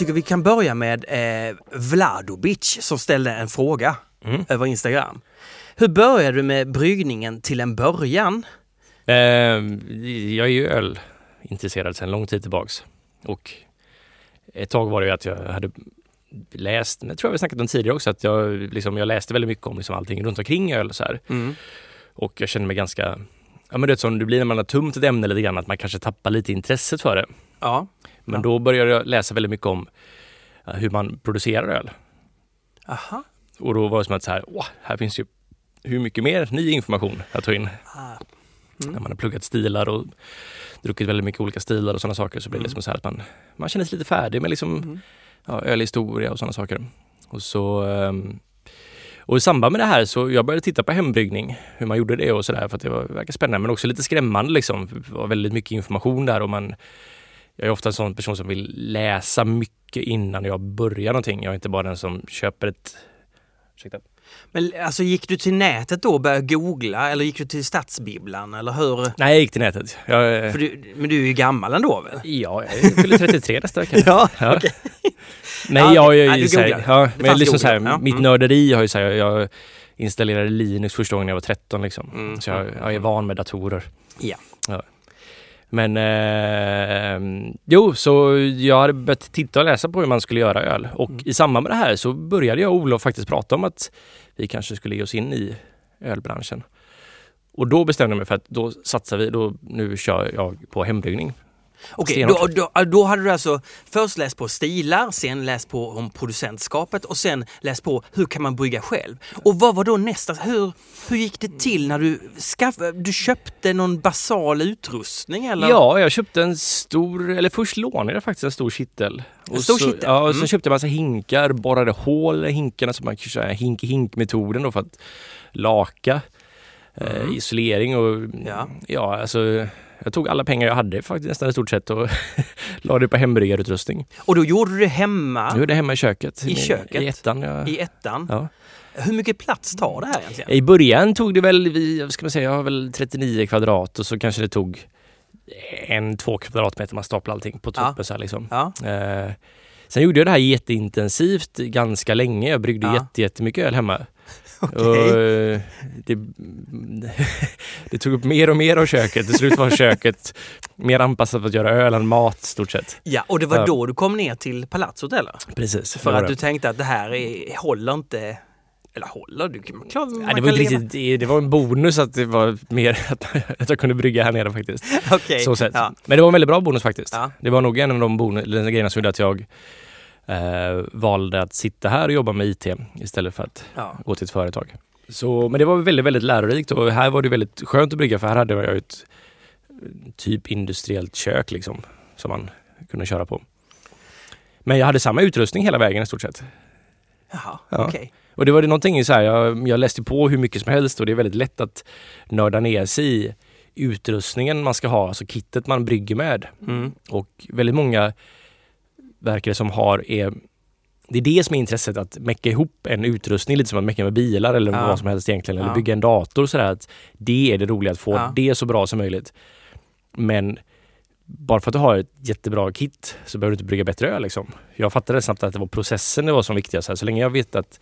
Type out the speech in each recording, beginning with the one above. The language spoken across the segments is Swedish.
Tycker vi kan böra med eh, Vladobic som ställde en fråga Mm. över Instagram. Hur började du med bryggningen till en början? Eh, jag är ju ölintresserad sedan lång tid tillbaks. Och ett tag var det ju att jag hade läst, det tror jag vi snackat om tidigare också, att jag, liksom, jag läste väldigt mycket om liksom allting runt omkring öl så här. Mm. Och jag kände mig ganska, ja men det är som det blir när man har tömt ett ämne lite grann, att man kanske tappar lite intresset för det. Ja. Men Ja. då började jag läsa väldigt mycket om hur man producerar öl. Aha. Och då var det som att så här, åh, här finns ju hur mycket mer ny information att ta in. Ah. När man har pluggat stilar och druckit väldigt mycket olika stilar och sådana saker så blir det Mm. liksom så här att man, man känner sig lite färdig med liksom Mm. ja, ölhistoria och sådana saker. Och så ehm, och i samband med det här så jag började titta på hembryggning, hur man gjorde det och sådär för att det var, verkar spännande men också lite skrämmande liksom. Det var väldigt mycket information där och man jag är ofta en sån person som vill läsa mycket innan jag börjar någonting. Jag är inte bara den som köper ett Ursäkta. Men alltså gick du till nätet då och började googla eller gick du till stadsbibblan eller hur? Nej, jag gick till nätet. Jag, du, men du är ju gammal ändå väl? Ja, jag fyller 33 nästa vecka. Ja, Ja. okej. Nej, Ja, jag, jag, Nej, du så här, ja, men liksom så här. Ja. mitt Mm. nörderi har ju så här, jag installerade Linux första gången jag var 13 liksom. Mm. Så jag, jag är van med datorer. Ja. Men eh, jo, så jag hade börjat titta och läsa på hur man skulle göra öl och Mm. i samband med det här så började jag och Olof faktiskt prata om att vi kanske skulle ge oss in i ölbranschen. Och då bestämde jag mig för att då satsar vi, då nu kör jag på hembryggning. Okej, då, då, då hade du alltså först läst på stilar, sen läst på om producentskapet och sen läst på hur kan man brygga själv. Och vad var då nästa? Hur, hur gick det till när du skaffade, du köpte någon basal utrustning eller? Ja, jag köpte en stor, eller först lånade jag faktiskt en stor kittel. En stor så, kittel? Ja, och Mm. köpte jag massa hinkar, borrade hål i hinkarna så man kunde köra hink-hink-metoden då för att laka. Eh, Mm. isolering och Ja. ja, alltså jag tog alla pengar jag hade faktiskt nästan i stort sett och la det på hembryggarutrustning. Och då gjorde du det hemma Jag gjorde det hemma i köket. I köket? I ettan. Ja. i ettan. Ja. Hur mycket plats tar det här egentligen? I början tog det väl, vad ska man säga, jag har väl 39 kvadrat och så kanske det tog en, två kvadratmeter man staplade allting på Ja. toppen så här liksom. Ja. Eh, sen gjorde jag det här jätteintensivt ganska länge. Jag bryggde Ja. jätte, jättemycket öl hemma. Okej. Och, eh, det, det tog upp mer och mer av köket. Till slut var köket mer anpassat för att göra öl än mat stort sett. Ja, och det var Ja. då du kom ner till palatsot eller? Precis. För att det. du tänkte att det här är, håller inte... Eller håller? Du klar, Nej, det, var riktigt, det, det var en bonus att det var mer att, att jag kunde brygga här nere faktiskt. Okej. Så sett. Ja. Men det var en väldigt bra bonus faktiskt. Ja. Det var nog en av de bonus, eller grejerna som gjorde att jag eh, valde att sitta här och jobba med IT istället för att Ja. gå till ett företag. Så, men det var väldigt, väldigt lärorikt och här var det väldigt skönt att brygga för här hade jag ett typ industriellt kök liksom som man kunde köra på. Men jag hade samma utrustning hela vägen i stort sett. Jaha, Ja. okej. Och det var det någonting så här, jag, jag läste på hur mycket som helst och det är väldigt lätt att nörda ner sig i utrustningen man ska ha, alltså kittet man brygger med. Mm. Och väldigt många verkar det som har är det är det som är intresset, att mecka ihop en utrustning lite som att mecka med bilar eller Ja. vad som helst egentligen. Eller Ja. bygga en dator sådär. Att det är det roliga, att få Ja. det så bra som möjligt. Men bara för att du har ett jättebra kit så behöver du inte brygga bättre öl. Liksom. Jag fattade snabbt att det var processen det var som viktigast. här. Så länge jag vet att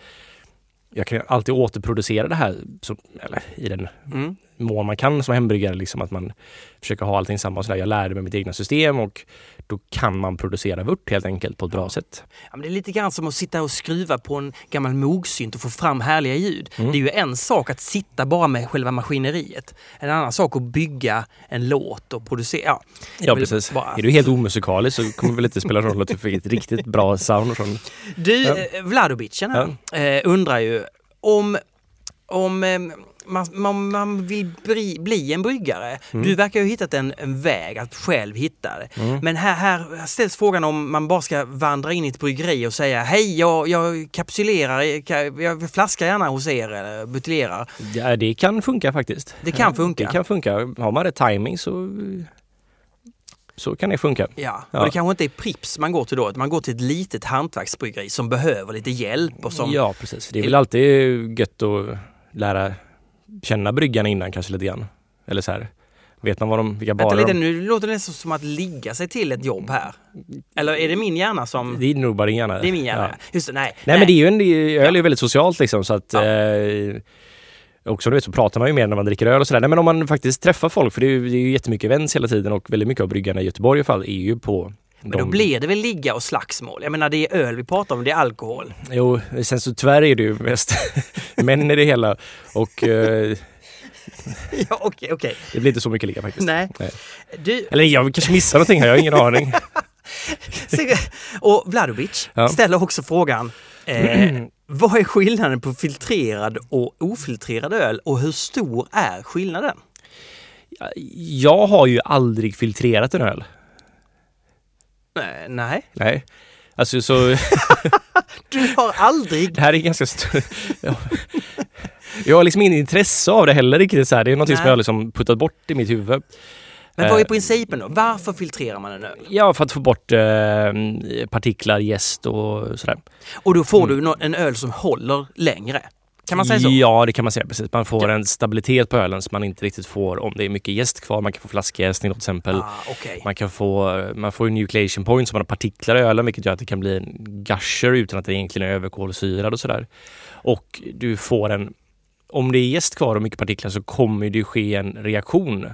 jag kan alltid återproducera det här så, eller, i den Mm. Mån man kan som hembryggare. Liksom, att man försöker ha allting samma. Och sådär. Jag lärde mig mitt egna system och då kan man producera vört helt enkelt på ett bra sätt. Ja, men det är lite grann som att sitta och skruva på en gammal mogsynt och få fram härliga ljud. Mm. Det är ju en sak att sitta bara med själva maskineriet. En annan sak att bygga en låt och producera. Ja, Ja precis. bara- Är du helt omusikalisk så kommer det väl inte spela roll att du fick ett riktigt bra sound från... Du, Ja. ja. Vladobicen här, eh, undrar ju om, om eh, man, man, man vill bli, bli en bryggare. Du verkar ju ha hittat en, en väg att själv hitta det. Mm. Men här, här ställs frågan om man bara ska vandra in i ett bryggeri och säga hej, jag, jag kapsylerar, ka- jag flaskar gärna hos er eller buteljerar. Ja, det kan funka faktiskt. Det kan funka. Det kan funka. Har man rätt timing så, så kan det funka. Ja, Ja. och det kanske inte är Prips man går till då, utan man går till ett litet hantverksbryggeri som behöver lite hjälp och som... Ja precis. Det är väl alltid gött att lära känna bryggarna innan kanske lite grann. Eller så här. vet man vad de, vilka barer lite, de... nu låter det som att ligga sig till ett jobb här. Eller är det min hjärna som... Det är nog bara din hjärna. Det är min hjärna. Ja. Just det, nej. Nej, men det är ju en, öl är ju väldigt socialt liksom så att Ja. eh, också du vet så pratar man ju mer när man dricker öl och sådär. Nej men om man faktiskt träffar folk för det är ju, det är ju jättemycket events hela tiden och väldigt mycket av bryggarna i Göteborg i fall är ju på Men då blir det väl ligga och slagsmål? Jag menar det är öl vi pratar om, det är alkohol. Jo, sen så tyvärr är det ju mest män i det hela och eh, ja, okej, okej. det blir inte så mycket ligga faktiskt. Nej. Nej. Du, Eller jag kanske missar någonting här, jag har ingen aning. och Vladovic Ja. ställer också frågan eh, Vad är skillnaden på filtrerad och ofiltrerad öl och hur stor är skillnaden? Jag har ju aldrig filtrerat en öl. Eh, nej, Nej. Alltså så, du har aldrig... det här är ganska stort. Ja. Jag har liksom inget intresse av det heller riktigt så här. Det är någonting som jag har liksom puttat bort i mitt huvud. Men vad är Eh, principen då? Varför filtrerar man en öl? Ja, för att få bort eh, partiklar, jäst och sådär. Och då får Mm. du en öl som håller längre. Kan man säga så? Ja, det kan man säga precis. Man får Ja. en stabilitet på ölen som man inte riktigt får om det är mycket jäst kvar. Man kan få flaskjäsning till exempel. Ah, okej. Man kan få, man får en nucleation point som man har partiklar i ölen vilket gör att det kan bli en gusher utan att det egentligen är överkolsyrad och sådär. Och du får en, om det är jäst kvar och mycket partiklar så kommer det ju ske en reaktion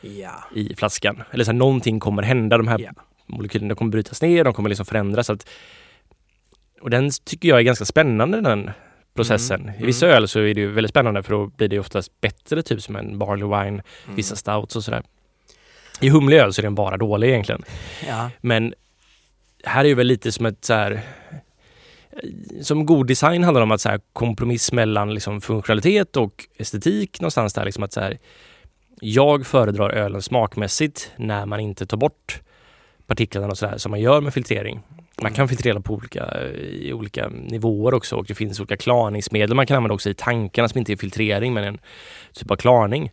Ja. i flaskan. Eller så här, någonting kommer hända. De här Ja. molekylerna kommer brytas ner, de kommer liksom förändras. Så att, och den tycker jag är ganska spännande den processen. Mm. I vissa öl så är det ju väldigt spännande för då blir det oftast bättre, typ som en barley wine, Mm. vissa stouts och sådär. I humlig öl så är den bara dålig egentligen. Ja. Men här är ju väl lite som ett så här som god design handlar om att så här, kompromiss mellan liksom funktionalitet och estetik någonstans där. Liksom att så här, jag föredrar ölen smakmässigt när man inte tar bort partiklarna och sådär som man gör med filtrering. Man kan filtrera på olika, i olika nivåer också och det finns olika klarningsmedel man kan använda också i tankarna som inte är filtrering men en typ av klarning.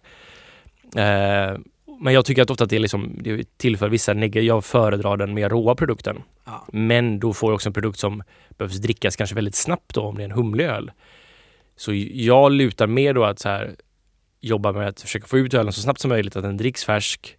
Eh, men jag tycker att ofta att det, är liksom, det tillför vissa negativa, jag föredrar den mer råa produkten. Ja. Men då får jag också en produkt som behövs drickas kanske väldigt snabbt då om det är en humlig öl. Så jag lutar mer då att så här, jobba med att försöka få ut ölen så snabbt som möjligt, att den dricks färsk.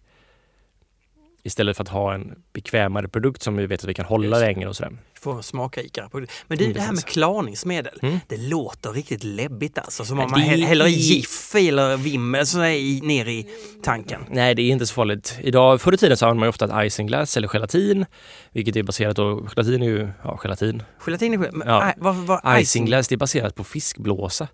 Istället för att ha en bekvämare produkt som vi vet att vi kan hålla längre och sådär. Får smaka rikare. på det. Men du, Mm, det här med klarningsmedel. Mm. Det låter riktigt läbbigt alltså. Som om man är- hä- häller i Jiff eller Vim eller sådär i, ner i tanken. Nej, det är inte så farligt. Idag, förr i tiden så använde man ju ofta isinglass eller gelatin, vilket är baserat på, gelatin är ju, ja, gelatin. Gelatin är men Ja. vad, vad, Isinglass, det är baserat på fiskblåsa.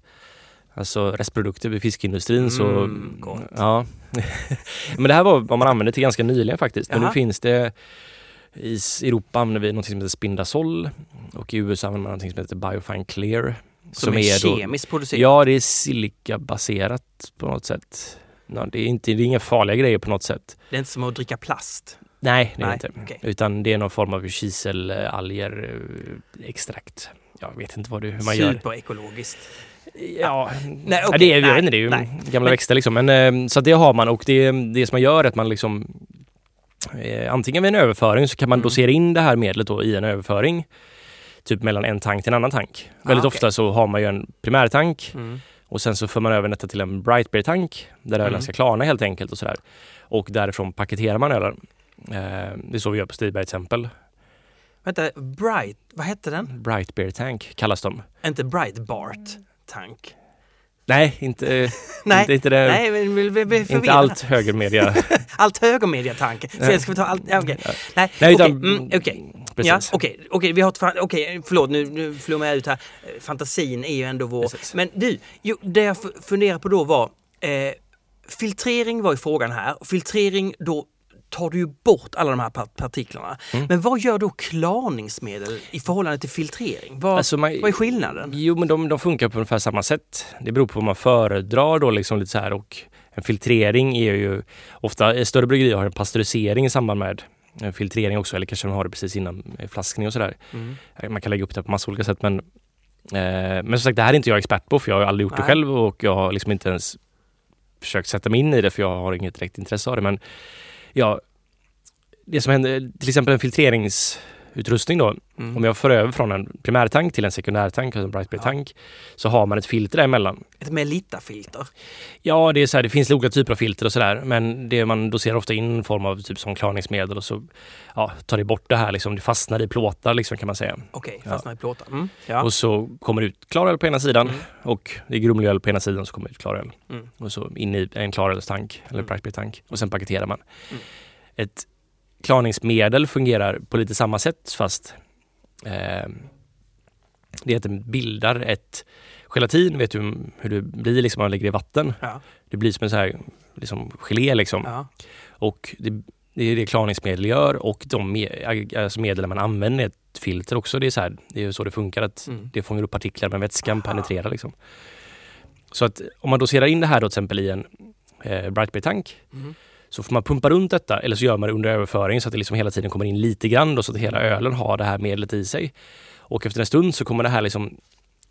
Alltså restprodukter i fiskindustrin så... Mm, gott. Ja. Men det här var vad man använde till ganska nyligen faktiskt. Men Jaha. nu finns det i Europa använder vi något som heter Spindasol och i USA använder man något som heter Biofine Clear. som, är, kemiskt producerat. Ja, det är silikabaserat på något sätt. Ja, det, är inte, det är inga farliga grejer på något sätt. Det är inte som att dricka plast. Nej, det är Nej, inte. okej. Utan det är någon form av kiselalger eh, extrakt. Jag vet inte vad det, hur man gör. Superekologiskt. Ja, Nej, okej, det är, jag nej, vet inte, det är ju nej. gamla Men- växter liksom. Men, eh, så det har man och det, det som man gör är att man liksom eh, antingen vid en överföring så kan man Mm. dosera in det här medlet då i en överföring. Typ mellan en tank till en annan tank. Ah, Väldigt okej. ofta så har man ju en primärtank Mm. och sen så för man över detta till en bright beer tank där ölen Mm. ska klarna helt enkelt och sådär. Och därifrån paketerar man ölen. Eh, det är så vi gör på Stiberg till exempel. Vänta, Bright, vad hette den? Bright beer tank kallas de. Inte Bright Bart tank. Nej, inte, eh, Nej, inte, inte, det, Nej, men vi, vi, vi inte allt högermedia. allt högermediatanke. Nej. Ska vi ta allt? Ja, okej. Ja. Nej, Nej, okej. utan- Mm. Precis. Ja, okej, okej, vi har ett okej, förlåt nu, nu flår jag ut här. Eh, Fantasin är ju ändå vår. Precis. Men du, jo, det jag funderar på då var eh, filtrering var ju frågan här. Filtrering då tar du ju bort alla de här par- partiklarna. Mm. Men vad gör då klarningsmedel i förhållande till filtrering? Vad, Alltså man, vad är skillnaden? Jo, men de, de funkar på ungefär samma sätt. Det beror på vad man föredrar då liksom lite så här och en filtrering är ju ofta, större bryggerier har en pasteurisering i samband med en filtrering också eller kanske de har det precis innan eh, flaskning och sådär. Mm. Man kan lägga upp det på massa olika sätt men eh, men som sagt det här är inte jag expert på för jag har aldrig gjort det Nej. själv och jag har liksom inte ens försökt sätta mig in i det för jag har inget direkt intresse av det men ja, det som händer, till exempel en filtrerings filterutrustning då. Mm. Om jag för över från en primärtank till en sekundärtank, alltså en Brightbeer-tank, så har man ett filter däremellan. Ett Melita-filter. Ja, det är så här, det finns olika typer av filter och sådär, men det man doserar ofta in en form av typ som klarningsmedel och så ja, tar det bort det här liksom. Det fastnar i plåtar liksom kan man säga. Okej, Ja. fastnar i plåtar. Mm. Ja. Och så kommer det ut klaröl på ena sidan Mm. och det är grumlig öl på ena sidan så kommer det ut klaröl. Mm. Och så in i en klarölstank eller Mm. Brightbeer-tank och sen paketerar man. Mm. Ett klarningsmedel fungerar på lite samma sätt fast eh, det är att den bildar ett gelatin, vet du hur det blir liksom om man lägger det i vatten? Ja. Det blir som en så här liksom gelé liksom. Ja. Och det, det är det klarningsmedel gör och de me- alltså medel man använder är ett filter också. Det är, så här, det är så det funkar att Mm. det fångar upp partiklar men vätskan Aha. penetrerar liksom. Så att om man doserar in det här då till exempel i en eh, Brightbeer-tank Mm. Så får man pumpa runt detta eller så gör man det under överföring så att det liksom hela tiden kommer in lite grann då, så att hela ölen har det här medlet i sig. Och efter en stund så kommer det här liksom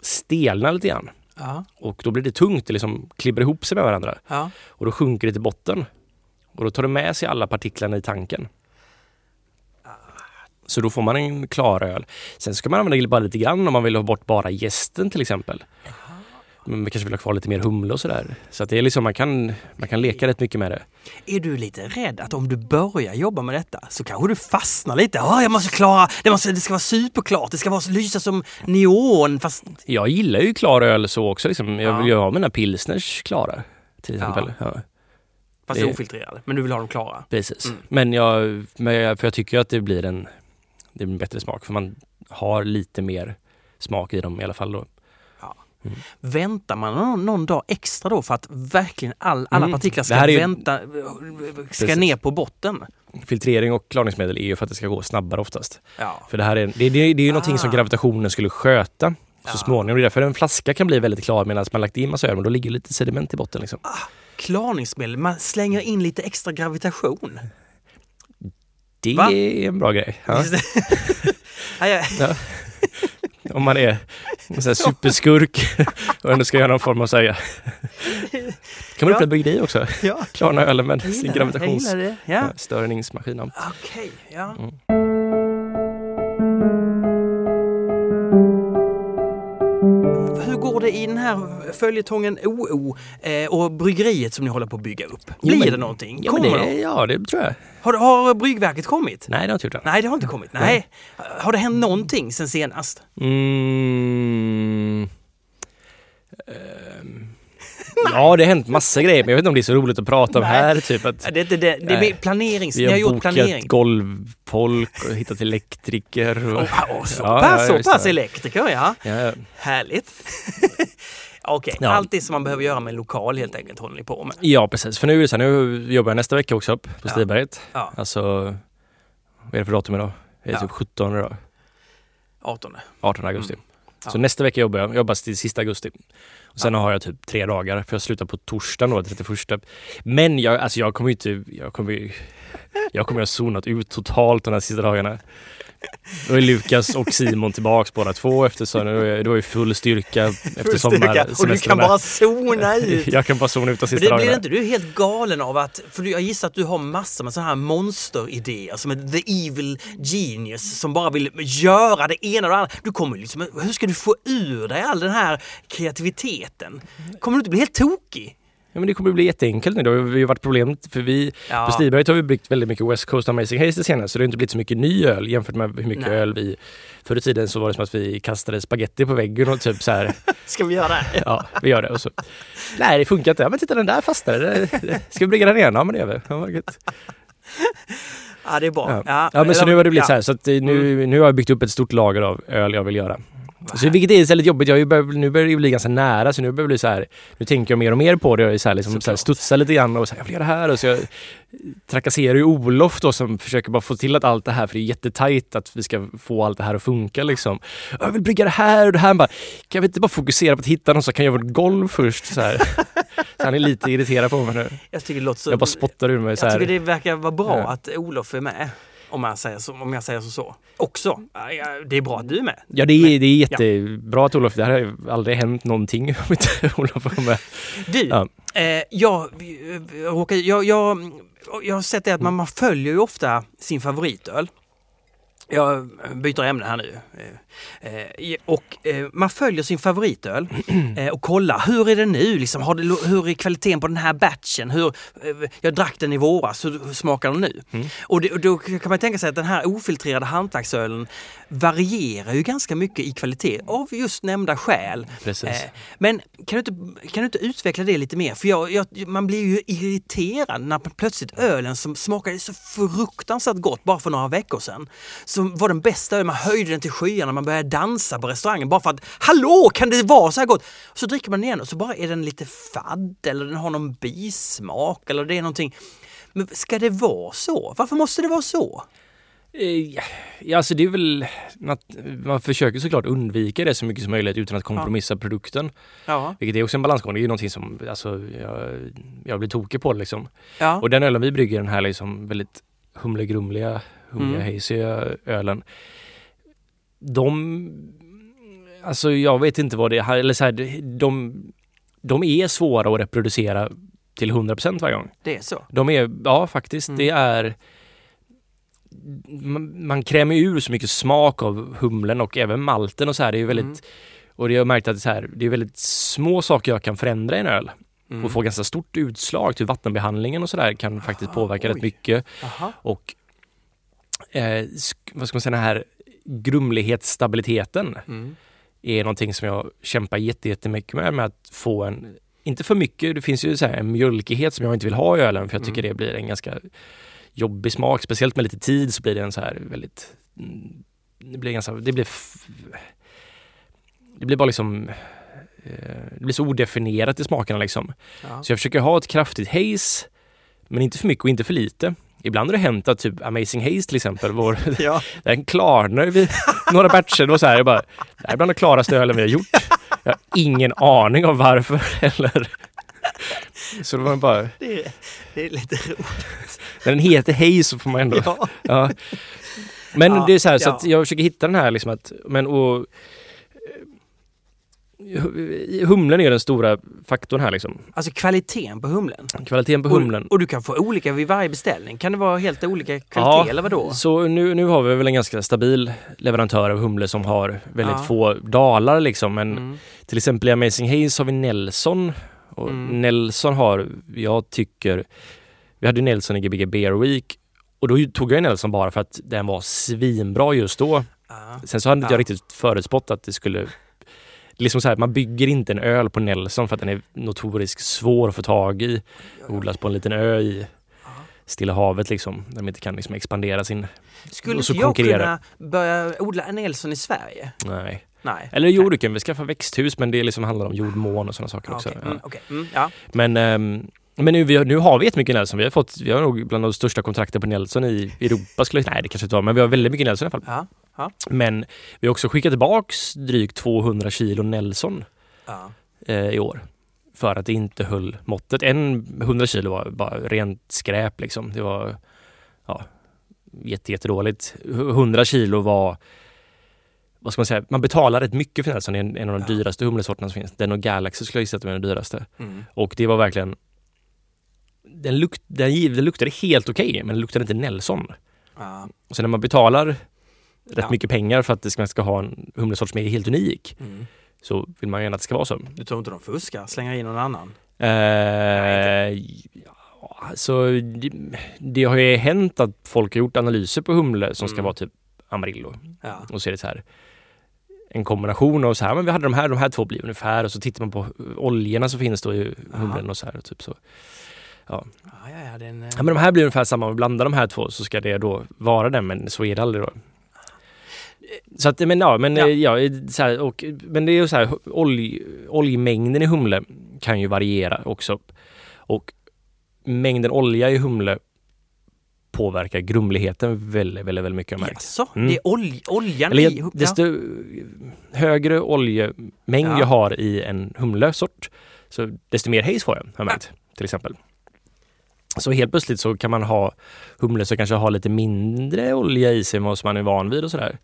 stelna lite grann Ja. och då blir det tungt, det liksom klibbar ihop sig med varandra Ja. och då sjunker det till botten. Och då tar det med sig alla partiklarna i tanken. Så då får man en klar öl. Sen ska man använda bara lite grann om man vill ha bort bara gästen till exempel. Men man kanske vill ha kvar lite mer humle och sådär. Så att det är liksom, man kan, man kan leka rätt mycket med det. Är du lite rädd att om du börjar jobba med detta så kanske du fastnar lite? Ja, jag måste klara, det, måste, det ska vara superklart, det ska vara lysa som neon. Fast Jag gillar ju klar öl så också. Liksom. Jag Ja. vill ju ha mina pilsners klara. Till exempel. Ja. Fast Det- ofiltrerade. Men du vill ha dem klara. Precis. Mm. Men, jag, men jag, för jag tycker att det blir en, det blir en bättre smak. För man har lite mer smak i dem i alla fall. Då. Väntar man någon, någon dag extra då för att verkligen all, alla Mm. partiklar ska ju- vänta, ska Precis. ner på botten? Filtrering och klarningsmedel är ju för att det ska gå snabbare oftast. Ja. För det här är, det, det, det är ju någonting som Ah. gravitationen skulle sköta Ja. så småningom. Det är därför en flaska kan bli väldigt klar medan man lagt in massa öl, men då ligger lite sediment i botten. Liksom. Klarningsmedel, man slänger in lite extra gravitation. Det Va? är en bra grej. Ja. Ja, ja. Ja. Om man är en sån här superskurk och ändå ska göra någon form av säga. Kan man Ja. öppna bryggeri också? ja. Klarna ölen med sin gillar det, jag gravitations... gillar det. Ja. Ja, störningsmaskin. ja. Okej, ja. Mm. Hur går det i den här följetongen OO eh, och bryggeriet som ni håller på att bygga upp? Jo, Blir men- det någonting? Ja, Kommer det, det? ja, det tror jag. Har, har bryggverket kommit? Nej, det har inte gjort. än. Nej, det har inte kommit. Nej. Har det hänt någonting sen senast? Mm. Ehm. Ja, det har hänt massa grejer, men jag vet inte om det är så roligt att prata om Nej. här. Typ att Det, det, det, det är planerings... vi har har gjort planering. golvfolk och hittat elektriker. Och, Åh, åh, så Ja, pass, ja, så pass elektriker, ja. ja, Härligt. Okej, Ja. allt det som man behöver göra med en lokal helt enkelt håller ni på med. ja, precis. För nu är det så här, nu jobbar jag nästa vecka också upp på Ja. Stiberget. Ja, Alltså, vad är det för datum idag? Det är Ja. typ 17 idag. 18. 18 augusti. Mm. Ja. Så nästa vecka jobbar jag, jag jobbar till sista augusti. Och sen har jag typ tre dagar, för jag slutar på torsdagen då, 31. Men jag, alltså jag kommer ju inte, jag kommer ju, jag kommer ju ha zonat ut totalt de här sista dagarna. Då är Lukas och Simon tillbaks båda två eftersom är, då är full styrka efter Full styrka. Och du kan bara zona ut. Jag kan bara zona ut de Men sista det, blir dagarna. inte du helt galen av att, för jag gissar att du har massor med sådana här monsteridéer som är the evil genius som bara vill göra det ena och det andra. Du kommer liksom, hur ska du få ur dig all den här kreativiteten? Kommer du inte bli helt tokig? Ja, men det kommer bli jätteenkelt nu. Det har ju varit problem för vi Ja. På Stiberget har vi bryggt väldigt mycket West Coast Amazing Haze det senaste så det har inte blivit så mycket ny öl jämfört med hur mycket Nej. öl vi... Förr i tiden så var det som att vi kastade spaghetti på väggen och typ så här, Ska vi göra det? ja vi gör det och så. Nej det funkar inte. Ja men titta den där fastnade. Ska vi brygga den igen? Ja men det gör vi. Ja, gött. Ja, det är bra. ja. ja men så nu har det blivit så här så att nu, nu har jag byggt upp ett stort lager av öl jag vill göra. Så vilket är väldigt jobbigt. Jag börjat, nu börjar det bli ganska nära så nu börjar det bli så här. Nu tänker jag mer och mer på det. Är så här, liksom, så här, studsar lite grann och så här, jag vill göra det här. Och så jag trakasserar ju Olof då som försöker bara få till att allt det här, för det är jättetajt att vi ska få allt det här att funka liksom. Jag vill brygga det här och det här. Bara, kan vi inte bara fokusera på att hitta någon som kan göra vårt golv först? Så, här. så han är lite irriterad på mig nu. Jag tycker det låter så... Jag bara spottar ur mig så Jag tycker det verkar vara bra Ja. att Olof är med. Om jag säger så. Om jag säger så, så. Också. Det är bra att du är med. Ja det är, det är jättebra att Olof, det här har aldrig hänt någonting om inte Olof var med. Du, Ja. eh, jag, eh, råkar, jag, jag, jag har sett det att man, man följer ju ofta sin favoritöl. Jag byter ämne här nu. Eh, eh, och eh, man följer sin favoritöl och kollar hur är det nu? Liksom, har det, hur är kvaliteten på den här batchen? Hur, jag drack den i våras, hur smakar den nu? Mm. Och, det, och, då kan man tänka sig att den här ofiltrerade hantverksölen varierar ju ganska mycket i kvalitet av just nämnda skäl. Precis. Men kan du, inte, kan du inte utveckla det lite mer? För jag, jag, man blir ju irriterad när plötsligt ölen som smakade så fruktansvärt gott bara för några veckor sedan som var den bästa man höjde den till skyarna, man började dansa på restaurangen bara för att Hallå, kan det vara så här gott? Så dricker man igen och så bara är den lite fadd eller den har någon bismak eller det är någonting. Men ska det vara så? Varför måste det vara så? Eh, ja, alltså det är väl man försöker såklart undvika det så mycket som möjligt utan att kompromissa ja. produkten. Ja. Vilket är också en balansgång. Det är ju någonting som alltså, jag, jag blir tokig på liksom. Ja. Och den ölen vi brygger, den här liksom väldigt humlegrumliga humliga mm. haziga ölen. De, alltså jag vet inte vad det är, eller så här, de, de är svåra att reproducera till 100% varje gång. Det är så? De är, ja faktiskt, mm. det är man, man krämer ur så mycket smak av humlen och även malten och så här. Det är väldigt, mm. och det har märkt att så här, det är väldigt små saker jag kan förändra i en öl. Mm. och få ganska stort utslag. Till vattenbehandlingen och sådär kan faktiskt påverka oj. rätt mycket. Aha. Och eh, vad ska man säga, den här grumlighetsstabiliteten mm. är någonting som jag kämpar jättemycket med, med att få en, inte för mycket, det finns ju så här en mjölkighet som jag inte vill ha i ölen för jag tycker mm. det blir en ganska jobbig smak, speciellt med lite tid så blir det en så här väldigt, mm, det blir ganska, det blir det blir bara liksom eh, det blir så odefinierat i smakerna liksom. Ja. Så jag försöker ha ett kraftigt haze men inte för mycket och inte för lite. Ibland har det hänt att typ Amazing Haze till exempel, vår, ja. den klarnar vid några batcher. Var så här, jag bara, det här är bland de klaraste ölen vi har gjort. Jag har ingen aning om varför eller så det var bara... Det är, det är lite roligt. När den heter Haze så får man ändå... Ja. ja. Men ja, det är så här, så att jag försöker hitta den här liksom att, men och humlen är den stora faktorn här liksom. Alltså kvaliteten på humlen? Kvaliteten på humlen. Och, och, du kan få olika vid varje beställning? Kan det vara helt olika kvalitet ja, eller vadå? Så nu, nu har vi väl en ganska stabil leverantör av humle som har väldigt ja. få dalar liksom. Men mm. till exempel i Amazing Haze har vi Nelson. Och mm. Nelson har, jag tycker, vi hade Nelson i Gbg Bear Week och då tog jag Nelson bara för att den var svinbra just då. Ah. Sen så hade inte jag riktigt förutspått att det skulle liksom så här, man bygger inte en öl på Nelson för att den är notoriskt svår att få tag i. Odlas på en liten ö i Stilla havet liksom, där man inte kan liksom expandera sin... Skulle inte jag kunna börja odla en Nelson i Sverige? Nej. Nej. Eller jo, du kan väl skaffa växthus men det liksom handlar om jordmån och sådana saker också. Okay. Mm, okay. Mm, ja. Men, um, men nu, vi, nu har vi jättemycket Nelson. Vi har fått, vi har nog bland de största kontrakten på Nelson i Europa skulle Nej, det kanske inte var, men vi har väldigt mycket Nelson i alla fall. Ja. Ja. Men vi har också skickat tillbaks drygt 200 kilo Nelson ja. eh, i år. För att det inte höll måttet. En 100 kilo var bara rent skräp liksom. Det var ja, jättedåligt. 100 kilo var vad ska man säga, man betalar rätt mycket för Nelson. Det är en, en av de ja. dyraste humlesorterna som finns. Den och Galaxy skulle jag gissa att är den dyraste. Mm. Och det var verkligen den, lukt, den, den luktade helt okej, okay, men den luktade inte Nelson. Ja. Och sen när man betalar rätt ja. mycket pengar för att det ska, ska ha en humlesort som är helt unik. Mm. Så vill man gärna att det ska vara så. Du tror inte de fuskar? Slänger in någon annan? Eh, ja, alltså, det, det, har ju hänt att folk har gjort analyser på humle som mm. ska vara typ Amarillo. Ja. Och så är det så här en kombination av så här, men vi hade de här, de här två blir ungefär och så tittar man på oljorna som finns då i humlen och så här. Typ så. Ja. Ja, ja, ja, den, ja, men de här blir ungefär samma, om vi blandar de här två så ska det då vara den men så är det aldrig då. Så att, men ja, men, ja. ja så här, och, men det är ju så här, olj, oljmängden i humle kan ju variera också. Och mängden olja i humle påverkar grumligheten väldigt, väldigt, väldigt mycket. Jaså, mm. det är olj, oljan Eller, i Desto ja. högre oljemängd ja. jag har i en humlesort, så desto mer haze får jag, har jag märkt, till exempel. Så helt plötsligt så kan man ha humle som kanske har lite mindre olja i sig än vad man är van vid och sådär.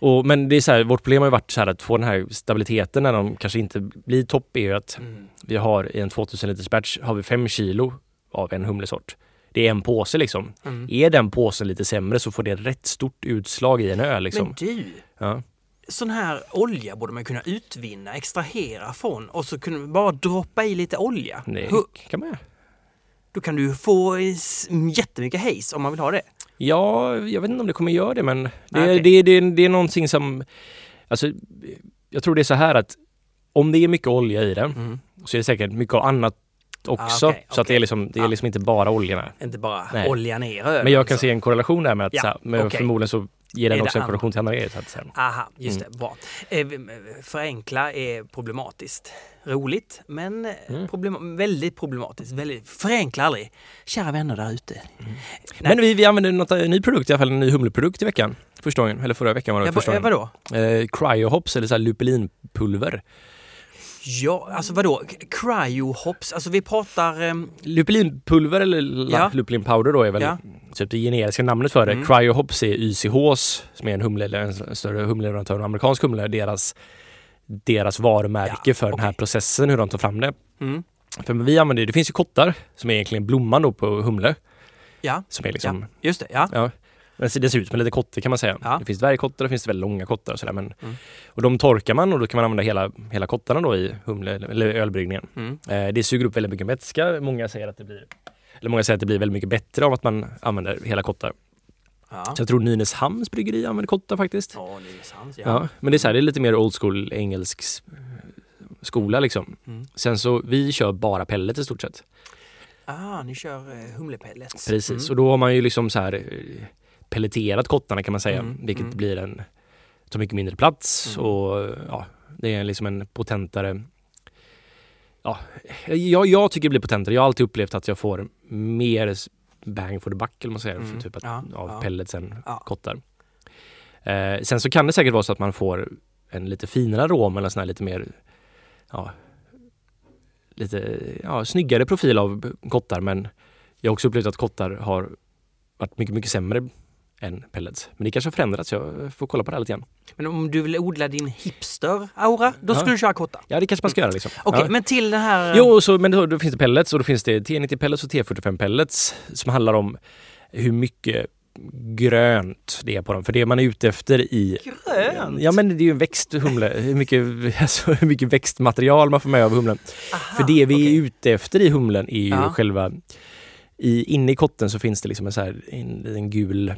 Och, men det är så här, vårt problem har varit så här att få den här stabiliteten när de kanske inte blir topp är ju att mm. vi har i en 2000 liters batch har vi 5 kilo av en humlesort. Det är en påse liksom. Mm. Är den påsen lite sämre så får det rätt stort utslag i en öl liksom. Men du, Ja. sån här olja borde man kunna utvinna, extrahera från och så kunde man bara droppa i lite olja. Det kan man göra. då kan du få jättemycket haze om man vill ha det. Ja, jag vet inte om det kommer göra det men det, Ah, okej. det, det, det är någonting som... Alltså, jag tror det är så här att om det är mycket olja i den Mm. så är det säkert mycket annat också. Ah, okej, så att det är liksom, det är Ja. liksom inte bara oljorna. Inte bara Nej. olja ner ölen. Men jag kan alltså. se en korrelation där med att Ja, så här, men okej. förmodligen så ger den också en andra? korrelation till andra grejer. Aha, just Mm. det. Bra. Eh, Förenkla är problematiskt. Roligt, men eh, Mm. problem, väldigt problematiskt. Väldigt, förenkla aldrig. Kära vänner där ute. Nej. Men vi, vi använde något, en ny produkt, i alla fall en ny humleprodukt i veckan. Första gången, eller förra veckan var det Ja, första gången. vadå? Eh, cryohops eller så här lupulinpulver. Ja, alltså vadå? Cryohops? Alltså vi pratar... ehm, Lupulinpulver eller Ja. lupulin powder då är väl Ja. typ det generiska namnet för det. Mm. Cryohops är YCHs som är en humle, en större humleleverantör, en amerikansk humle, deras, deras varumärke Ja, för den här processen, hur de tar fram det. Mm. För vi använder, det finns ju kottar som är egentligen blomman då på humle. Ja, Som är liksom, ja, just det. Ja. ja. Men det ser ut som en liten kotte kan man säga. Ja. Det finns dvärgkottar och det finns väldigt långa kottar och sådär. Men, Mm. Och de torkar man och då kan man använda hela, hela kottarna då i humle, eller ölbryggningen. Mm. Eh, det suger upp väldigt mycket vätska. Många säger att det blir eller många säger att det blir väldigt mycket bättre av att man använder hela kottar. Ja. Så jag tror Nynäshamns bryggeri använder kottar faktiskt. Ja, sant. Ja. Ja. men det är så här, det är lite mer old school engelsk skola liksom. Mm. Sen så, vi kör bara pellet i stort sett. Ah, ni kör eh, humlepellets. Precis, Mm. och då har man ju liksom så här eh, pelleterat kottarna kan man säga. Mm, Vilket mm. blir en, tar mycket mindre plats Mm. och ja, det är liksom en potentare Ja, jag, jag tycker det blir potentare. Jag har alltid upplevt att jag får mer bang for the buck eller man säger, Mm, för typ att, ja, av ja. pellets än Ja. kottar. Eh, sen så kan det säkert vara så att man får en lite finare arom eller sån här lite mer ja, lite ja, snyggare profil av kottar men jag har också upplevt att kottar har varit mycket, mycket sämre än pellets. Men det kanske har förändrats, jag får kolla på det här lite grann. Men om du vill odla din hipster-aura, då Ja. skulle du köra kotta. Ja, det kanske man ska göra liksom. Okej, ja. men till den här... Jo, så, men då, då finns det pellets och då finns det T90 pellets och T45 pellets som handlar om hur mycket grönt det är på dem. För det man är ute efter i... Grönt? Ja men det är ju en växthumle. Hur mycket, alltså, hur mycket växtmaterial man får med av humlen. Aha, För det vi okej. är ute efter i humlen är ju Ja. själva... I, inne i kotten så finns det liksom en, så här, en, en gul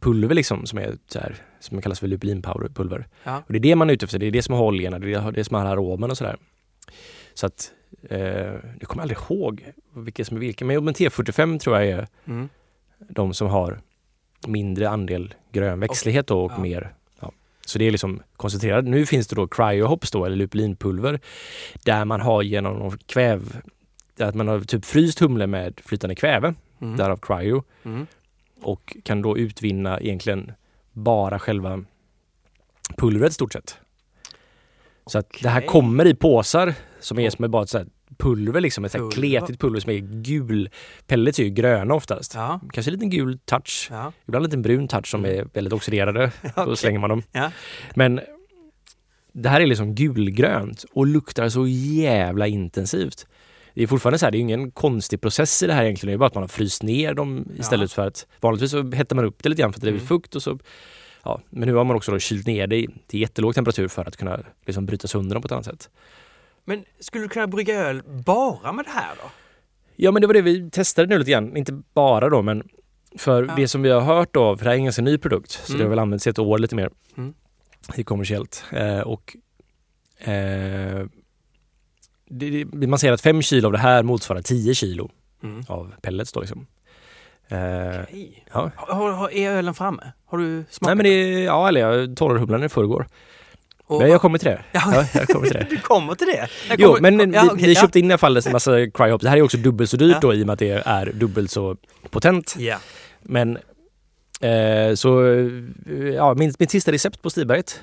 pulver liksom som är så här, som kallas för lupulinpulver. Ja. Och det är det man är ute efter. Det är det som har oljorna, det är det som har aromen och sådär. Så att eh, jag kommer aldrig ihåg vilka som är vilka. Men, men T45 tror jag är Mm. de som har mindre andel grön växtlighet då och Ja. mer. Så det är liksom koncentrerat. Nu finns det då cryohops då, eller lupulinpulver, där man har genom kväv, att man har typ fryst humle med flytande kväve, Mm. därav cryo, Mm. Och kan då utvinna egentligen bara själva pulvret stort sett. Så att det här kommer i påsar som är som är bara ett så här pulver liksom, ett Pulver. kletigt pulver som är gul. Pellets är ju gröna oftast. Ja. Kanske en liten gul touch. Ja. Ibland en liten brun touch som är väldigt oxiderade. Då Okej. slänger man dem. Ja. Men det här är liksom gulgrönt och luktar så jävla intensivt. Det är fortfarande så här, det är ingen konstig process i det här egentligen. Det är bara att man har fryst ner dem istället för att vanligtvis så hettar man upp det lite grann för att det blir Mm. fukt och så Ja, men nu har man också då kylt ner det till jättelåg temperatur för att kunna liksom bryta sönder dem på ett annat sätt. Men skulle du kunna brygga öl bara med det här då? Ja men det var det vi testade nu lite grann, inte bara då men för Ja. det som vi har hört då, för det här är en ganska ny produkt, så Mm. det har väl använts i ett år lite mer Mm. kommersiellt. Eh, och eh, det, man säger att fem kilo av det här motsvarar 10 kilo Mm. av pellets då liksom. Eh, Okej. ja. Har, har, är ölen framme? Har du smakat Nej men det ja eller jag torrade humlan i förrgår. Och- Men jag kommer till det. Ja. Ja, jag kommer till det. Du kommer till det? Jag Jo, kommer- men Ja, vi, okej, vi ja. köpte in i alla fall en massa cryohops. Det här är också dubbelt så dyrt då i och med att det är dubbelt så potent. Men eh, så, eh, ja, min, mitt sista recept på Stiberget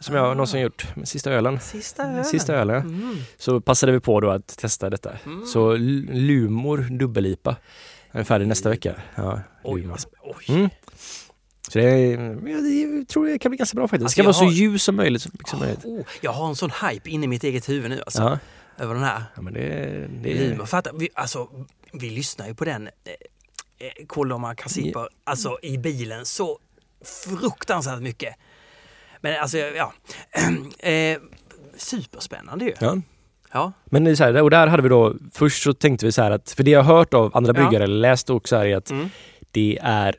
som jag Ah. någonsin gjort, sista ölen. Sista ölen. Sista ölen. ja. Mm. Så passade vi på då att testa detta. Mm. Så Lumor dubbel-IPA. Den är färdig nästa vecka. Ja, Oj, Lumor. oj. Mm. Så det jag, tror det kan bli ganska bra faktiskt. Det Alltså, ska jag vara så har- ljus som möjligt. Så mycket som möjligt. Oh, jag har en sån hype inne i mitt eget huvud nu alltså. Ja. över den här. Ja, men det, det Humor. Fattar, vi, alltså, vi lyssnar ju på den eh, eh, Koloma Kassiper alltså i bilen så fruktansvärt mycket. Men alltså ja, eh, superspännande ju. Ja. Ja. Men det är så här, och där hade vi då, först så tänkte vi så här att, för det jag har hört av andra Ja. bryggare, eller läst också är att Mm. det är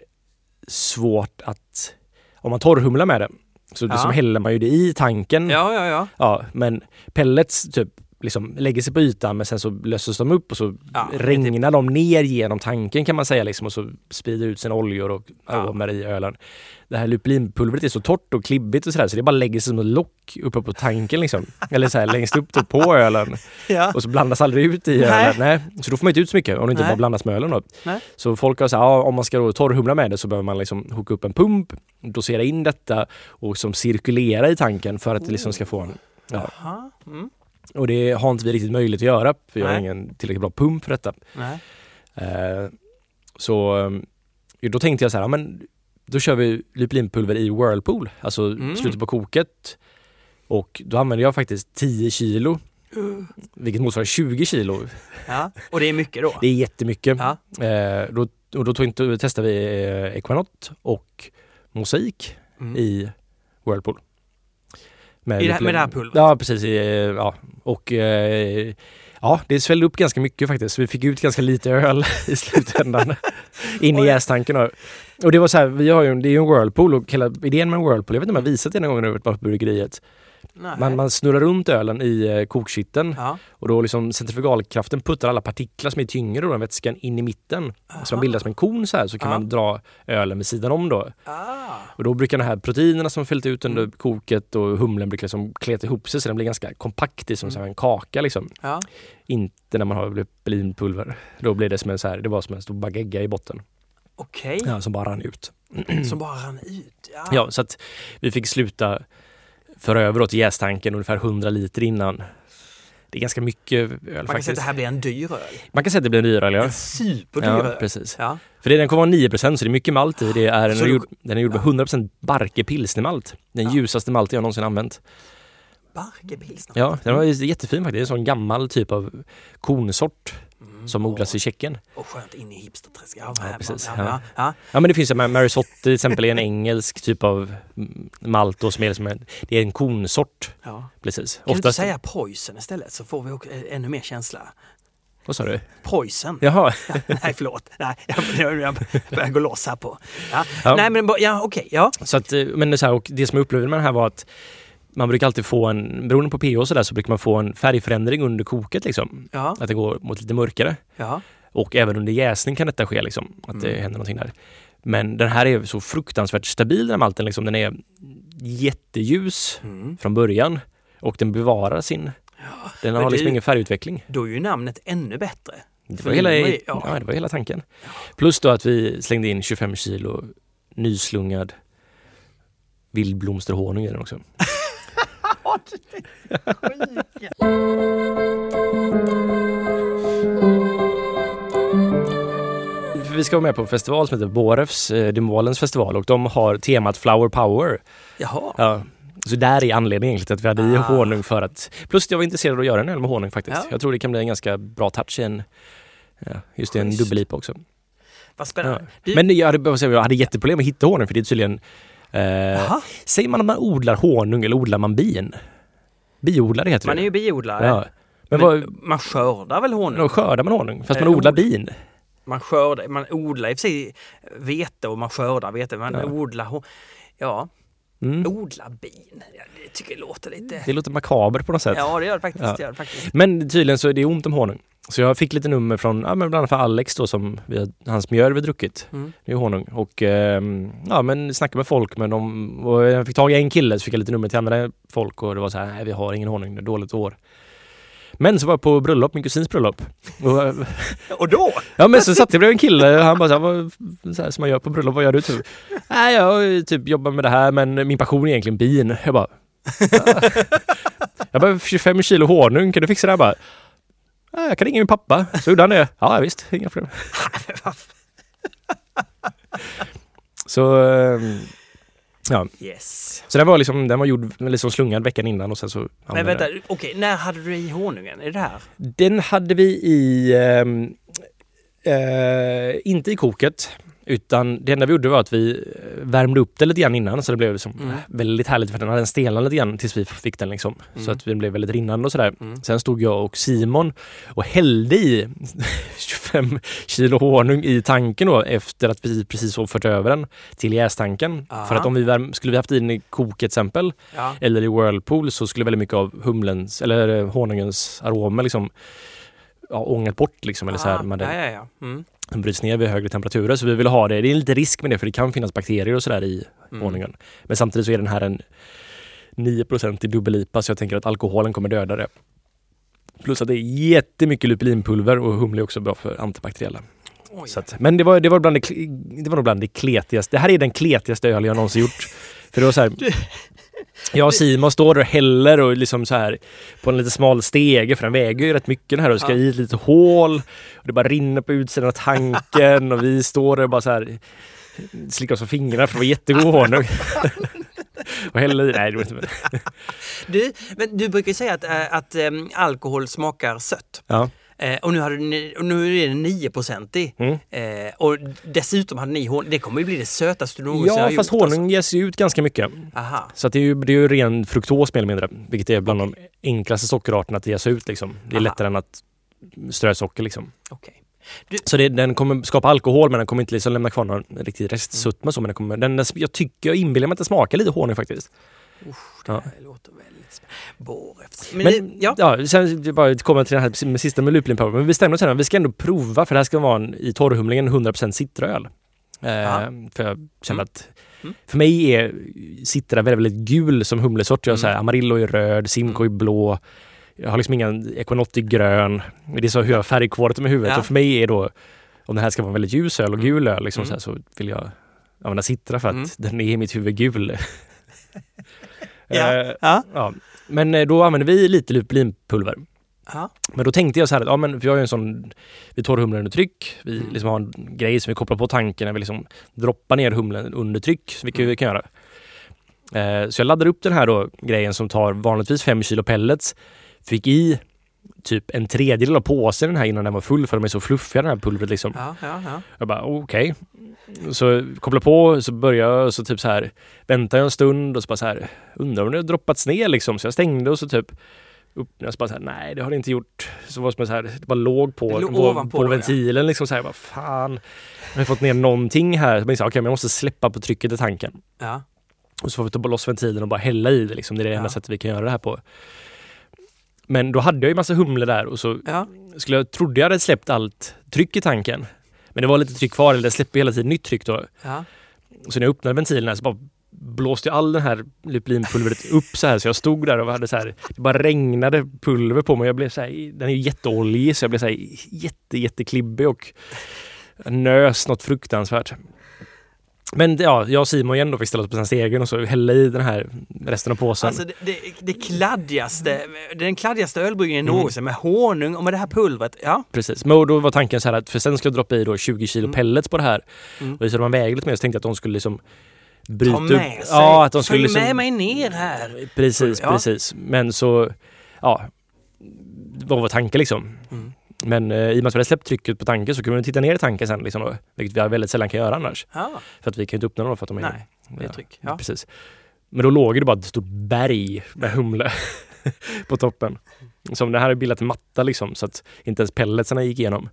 svårt att, om man torrhumlar med det, så Ja. liksom häller man ju det i tanken. ja, ja, ja. Ja, men pellets typ liksom lägger sig på ytan men sen så löses de upp och så Ja, är regnar de ner genom tanken kan man säga liksom och så sprider ut sina oljor och Ja. aromer i ölen. Det här lupulinpulvret är så torrt och klibbigt och sådär så det bara lägger sig som ett lock uppe på tanken liksom. Eller så här längst upp då på ölen ja. och så blandas aldrig ut i Nej. ölen. Nej. Så då får man inte ut så mycket om det inte Nej. bara blandas med ölen då. Nej. Så folk har sagt ja, om man ska då torrhumla med det så behöver man liksom hooka upp en pump, dosera in detta och som cirkulera i tanken för att det liksom ska få en Ja. Jaha. Mm. Och det har inte vi riktigt möjlighet att göra för jag har ingen tillräckligt bra pump för detta. Eh, så eh, då tänkte jag så här, ja, men då kör vi lupulinpulver i Whirlpool, alltså Mm. slutet på koket. Och då använder jag faktiskt 10 kilo, vilket motsvarar 20 kilo. Ja. Och det är mycket då? Det är jättemycket. Ja. Eh, då, och då tog, testade vi eh, Equanot och Mosaik Mm. i Whirlpool. I det här- med det här pulvret? Ja, precis. Ja. Och eh, ja, det svällde upp ganska mycket faktiskt. Vi fick ut ganska lite öl i slutändan. In i jästanken. Och, och det var så här, vi har ju, en- det är ju en Whirlpool och hela idén med en Whirlpool, jag vet inte om jag visat det någon gång när jag varit på bryggeriet. Nej. Man, man snurrar runt ölen i eh, kokkitteln Ja. och då liksom centrifugalkraften puttar alla partiklar som är tyngre då, den vätskan in i mitten. Så man bildar som en kon så här så kan Ja. man dra ölen vid sidan om då. Ah. Och då brukar de här proteinerna som fällt ut under Mm. koket och humlen brukar liksom kleta ihop sig så den blir ganska kompakt i som Mm. en kaka liksom. Ja. Inte när man har lupulinpulver. Då blir det som en så här, det var som en stor bagegga i botten. Okej. Ja, som bara rann ut. Som bara rann ut. Ja. Ja, så att vi fick sluta föra över till jästanken ungefär 100 liter innan. Det är ganska mycket öl Man kan säga faktiskt. att det här blir en dyr öl. Man kan säga att det blir en dyrare, ja. En superdyr Ja, öl. precis. Ja. För det, den kommer vara 9% så det är mycket malt i. Det är, den, Så är du- gjord, den är gjord med 100 Barke pilsnermalt. Den Ja. ljusaste malten jag någonsin använt. Barke pilsner. Ja, den var jättefin faktiskt. Det är en sån gammal typ av kornsort Mm. som odlas i Tjeckien. Och skönt in i hipsterträsk. Ja, Ja, precis. Ja, ja. Ja. Ja men det finns ju, Marisotte till exempel är en engelsk typ av malt då som är som en, det är en kornsort. Ja. Precis. Kan du inte Oftast, säga poison istället så får vi också, eh, ännu mer känsla. vad sa du? Poison. Jaha, Ja, nej, förlåt. Nej, jag, jag, börjar gå loss här på. Ja. Ja. Nej, men ja, okej. Ja. så att, eh, men så här, och det som jag upplevde med det här var att man brukar alltid få en, beroende på pH och sådär, så brukar man få en färgförändring under koket liksom. Ja. Att det går mot lite mörkare. Ja. Och även under jäsning kan detta ske liksom, att det Mm. händer någonting där. Men den här är så fruktansvärt stabil den här malten liksom. Den är jätteljus Mm. från början och den bevarar sin... Den Men har liksom det- ingen färgutveckling. Då är ju namnet ännu bättre. Det var, hela, det ja. ja. det var hela tanken. Plus då att vi slängde in 25 kilo nyslungad vildblomsterhonung i den också. För Vi ska vara med på en festival som heter Borefs, eh, Demålens festival och de har temat Flower Power. Jaha. Ja. Så där är anledningen egentligen till att vi hade i Ah. honung för att... Plus jag var intresserad av att göra en öl med honung faktiskt. Ja. Jag tror det kan bli en ganska bra touch i en... Ja, just i en Schysst. dubbel-IPA också. Vad Ja. spännande. Du, Men jag hade, jag hade jätteproblem att hitta honung för det är tydligen... Eh, säger man att man odlar honung eller odlar man bin? Biodlare heter man det. är ju biodlare. Ja. Men, Men vad, man skördar väl honung? då skördar man honung? Fast Eh, man odlar od- bin? Man skördar, man odlar i och för sig vete och man skördar vete. Man Ja. odlar, ho- ja, Mm. odla bin. Det tycker jag låter lite... Det låter makabert på något sätt. Ja, det gör det faktiskt. Ja. Det gör det faktiskt. Men tydligen så är det ont om honung. Så jag fick lite nummer från, ja men bland annat för Alex då som vi hans mjölk vi druckit. Mm. Det är honung. Och ehm, ja men snacka med folk men de, och jag fick tag i en kille så fick jag lite nummer till andra folk och det var så här, nej vi har ingen honung, det är dåligt år. Men så var jag på bröllop, min kusins bröllop. Och, Och då? ja men så satt jag bredvid en kille och han bara så här, vad, så här som man gör på bröllop, vad gör du typ? Nej jag typ jobbar med det här men min passion är egentligen bin. Jag bara Jag behöver 25 kilo honung, kan du fixa det här? Bara "Ja, jag kan ringa min pappa. Så gjorde han det. Ja visst, inga problem. Så ehm, Ja. Yes. Så den var liksom, den var gjord liksom slungad veckan innan och sen så Men vänta, okej, när hade du i honungen? Är det här? Den hade vi i, ehm, eh, inte i koket, utan det enda vi gjorde var att vi eh, värmde upp det lite grann innan så det blev liksom Mm. väldigt härligt för den hade stelnat lite grann tills vi fick den liksom. Så Mm. att den blev väldigt rinnande och sådär. Mm. Sen stod jag och Simon och hällde i 25 kilo honung i tanken då efter att vi precis har fört över den till jästanken. Aha. För att om vi värm, skulle vi haft i den i koket till exempel Ja. eller i Whirlpool så skulle väldigt mycket av humlens eller eh, honungens aromer liksom ja, ångat bort liksom. Eller så här, man, ja, ja, ja. Mm. Den bryts ner vid högre temperaturer. Så vi vill ha det. Det är lite risk med det för det kan finnas bakterier och sådär i Mm. honungen. Men samtidigt så är den här en 9 i dubbel-IPA så jag tänker att alkoholen kommer döda det. Plus att det är jättemycket lupulinpulver och humle är också bra för antibakteriella. Att, men det var, det, var bland det, det var nog bland det kletigaste. Det här är den kletigaste öl jag någonsin gjort. För det var så här, jag och Simon står där och häller och liksom så här på en lite smal stege för den väger ju rätt mycket den här och ska Ja. i ett litet hål. Och det bara rinner på utsidan av tanken och vi står där och bara så här slickar oss på fingrarna för det var jättegod honung. och häller i, nej det var inte Du, men du brukar säga att, äh, att ähm, alkohol smakar sött. Ja. Eh, och, nu hade och nu är det 9 i. Mm. Eh, och dessutom hade ni honung. Det kommer ju bli det sötaste du någonsin Ja har fast gjort. honung ges ju ut ganska mycket. Alltså. Aha. Så det, är ju, det är ju ren fruktos mer eller mindre. Vilket är bland de enklaste sockerarterna att ges ut. Liksom. Det är Aha. lättare än att strö socker. Liksom. Okej. Så det, den kommer skapa alkohol men den kommer inte liksom lämna kvar någon riktig restsötma. Så, men den kommer, den, jag tycker, jag inbillar mig att det smakar lite honung faktiskt. Usch, det Ja. här låter väldigt spännande. Men, Men ja. ja, sen bara komma till det här med sista med luplinpulver. Men vi bestämde oss att vi ska ändå prova för det här ska vara en, i torrhumlingen 100% citraöl. Eh, Ja. För jag känner Mm. att Mm. för mig är citra väldigt, väldigt gul som humlesort. Jag har så här, Mm. Amarillo är röd, Simcoe är blå. Jag har liksom ingen Equinotti grön. Det är så hur jag har i huvudet. Ja. Och för mig är då, om det här ska vara väldigt ljus öl och Mm. gul öl liksom Mm. så, här, så vill jag använda citra för att Mm. den är i mitt huvud gul. Ja. Eh, Ja. ja. Men eh, då använder vi lite lupinpulver. Ja. Men då tänkte jag så här att ja, men, jag har ju en sån, vi tar humlen under tryck. Vi Mm. liksom har en grej som vi kopplar på tanken när vi liksom droppar ner humlen under tryck, vilket Mm. vi kan göra. Eh, så jag laddar upp den här då, grejen som tar vanligtvis 5 kilo pellets. Fick i typ en tredjedel av påsen den här innan den var full för de är så fluffiga den här pulvret liksom. Ja, ja, ja. Jag bara okej. Så kopplar på så börjar jag så typ så här väntar jag en stund och så bara så här undrar om det har droppats ner liksom. Så jag stängde och så typ öppnade och så bara så här, nej det har det inte gjort. Så var det som så här, det bara låg på, Det låg på, på då, ventilen liksom så här, vad fan. Jag har fått ner någonting här. Så jag okej men jag måste släppa på trycket i tanken. ja. Och så får vi ta loss ventilen och bara hälla i det liksom. Det är det enda Ja. sättet vi kan göra det här på. Men då hade jag ju massa humle där och så ja. skulle jag, trodde jag hade släppt allt tryck i tanken. Men det var lite tryck kvar, eller det släpper hela tiden nytt tryck då. ja. Så när jag öppnade ventilen så bara blåste all den här lupinpulvret upp så här så jag stod där och hade så här, det bara regnade pulver på mig. Jag blev så här, den är ju jätteoljig så jag blev så här jätte, jätteklibbig och nös något fruktansvärt. Men ja, jag och Simon igen då fick ställa oss på den stegen och så hälla i den här resten av påsen. Alltså det, det, det kladdigaste, den kladdigaste ölbryggningen Mm. någonsin med honung och med det här pulvret. Ja. Precis, men då var tanken så här att för sen skulle jag droppa i då 20 kilo Mm. pellets på det här. Mm. Och så de vägde lite mer så tänkte jag att de skulle liksom bryta Ta upp. med sig. Ja, att de skulle Följ liksom, med mig ner här. Precis, Ja. precis. Men så, ja, vad var tanken liksom? Mm. Men eh, i och med att vi hade släppt trycket på tanken så kunde vi titta ner i tanken sen, liksom, då, vilket vi väldigt sällan kan göra annars. Ja, För att vi kan inte öppna dem för att de är... nej, det är tryck. Ja. Precis. Men då låg det bara ett stort berg med humle på toppen. Som det här har bildat en matta liksom så att inte ens pelletsarna gick igenom.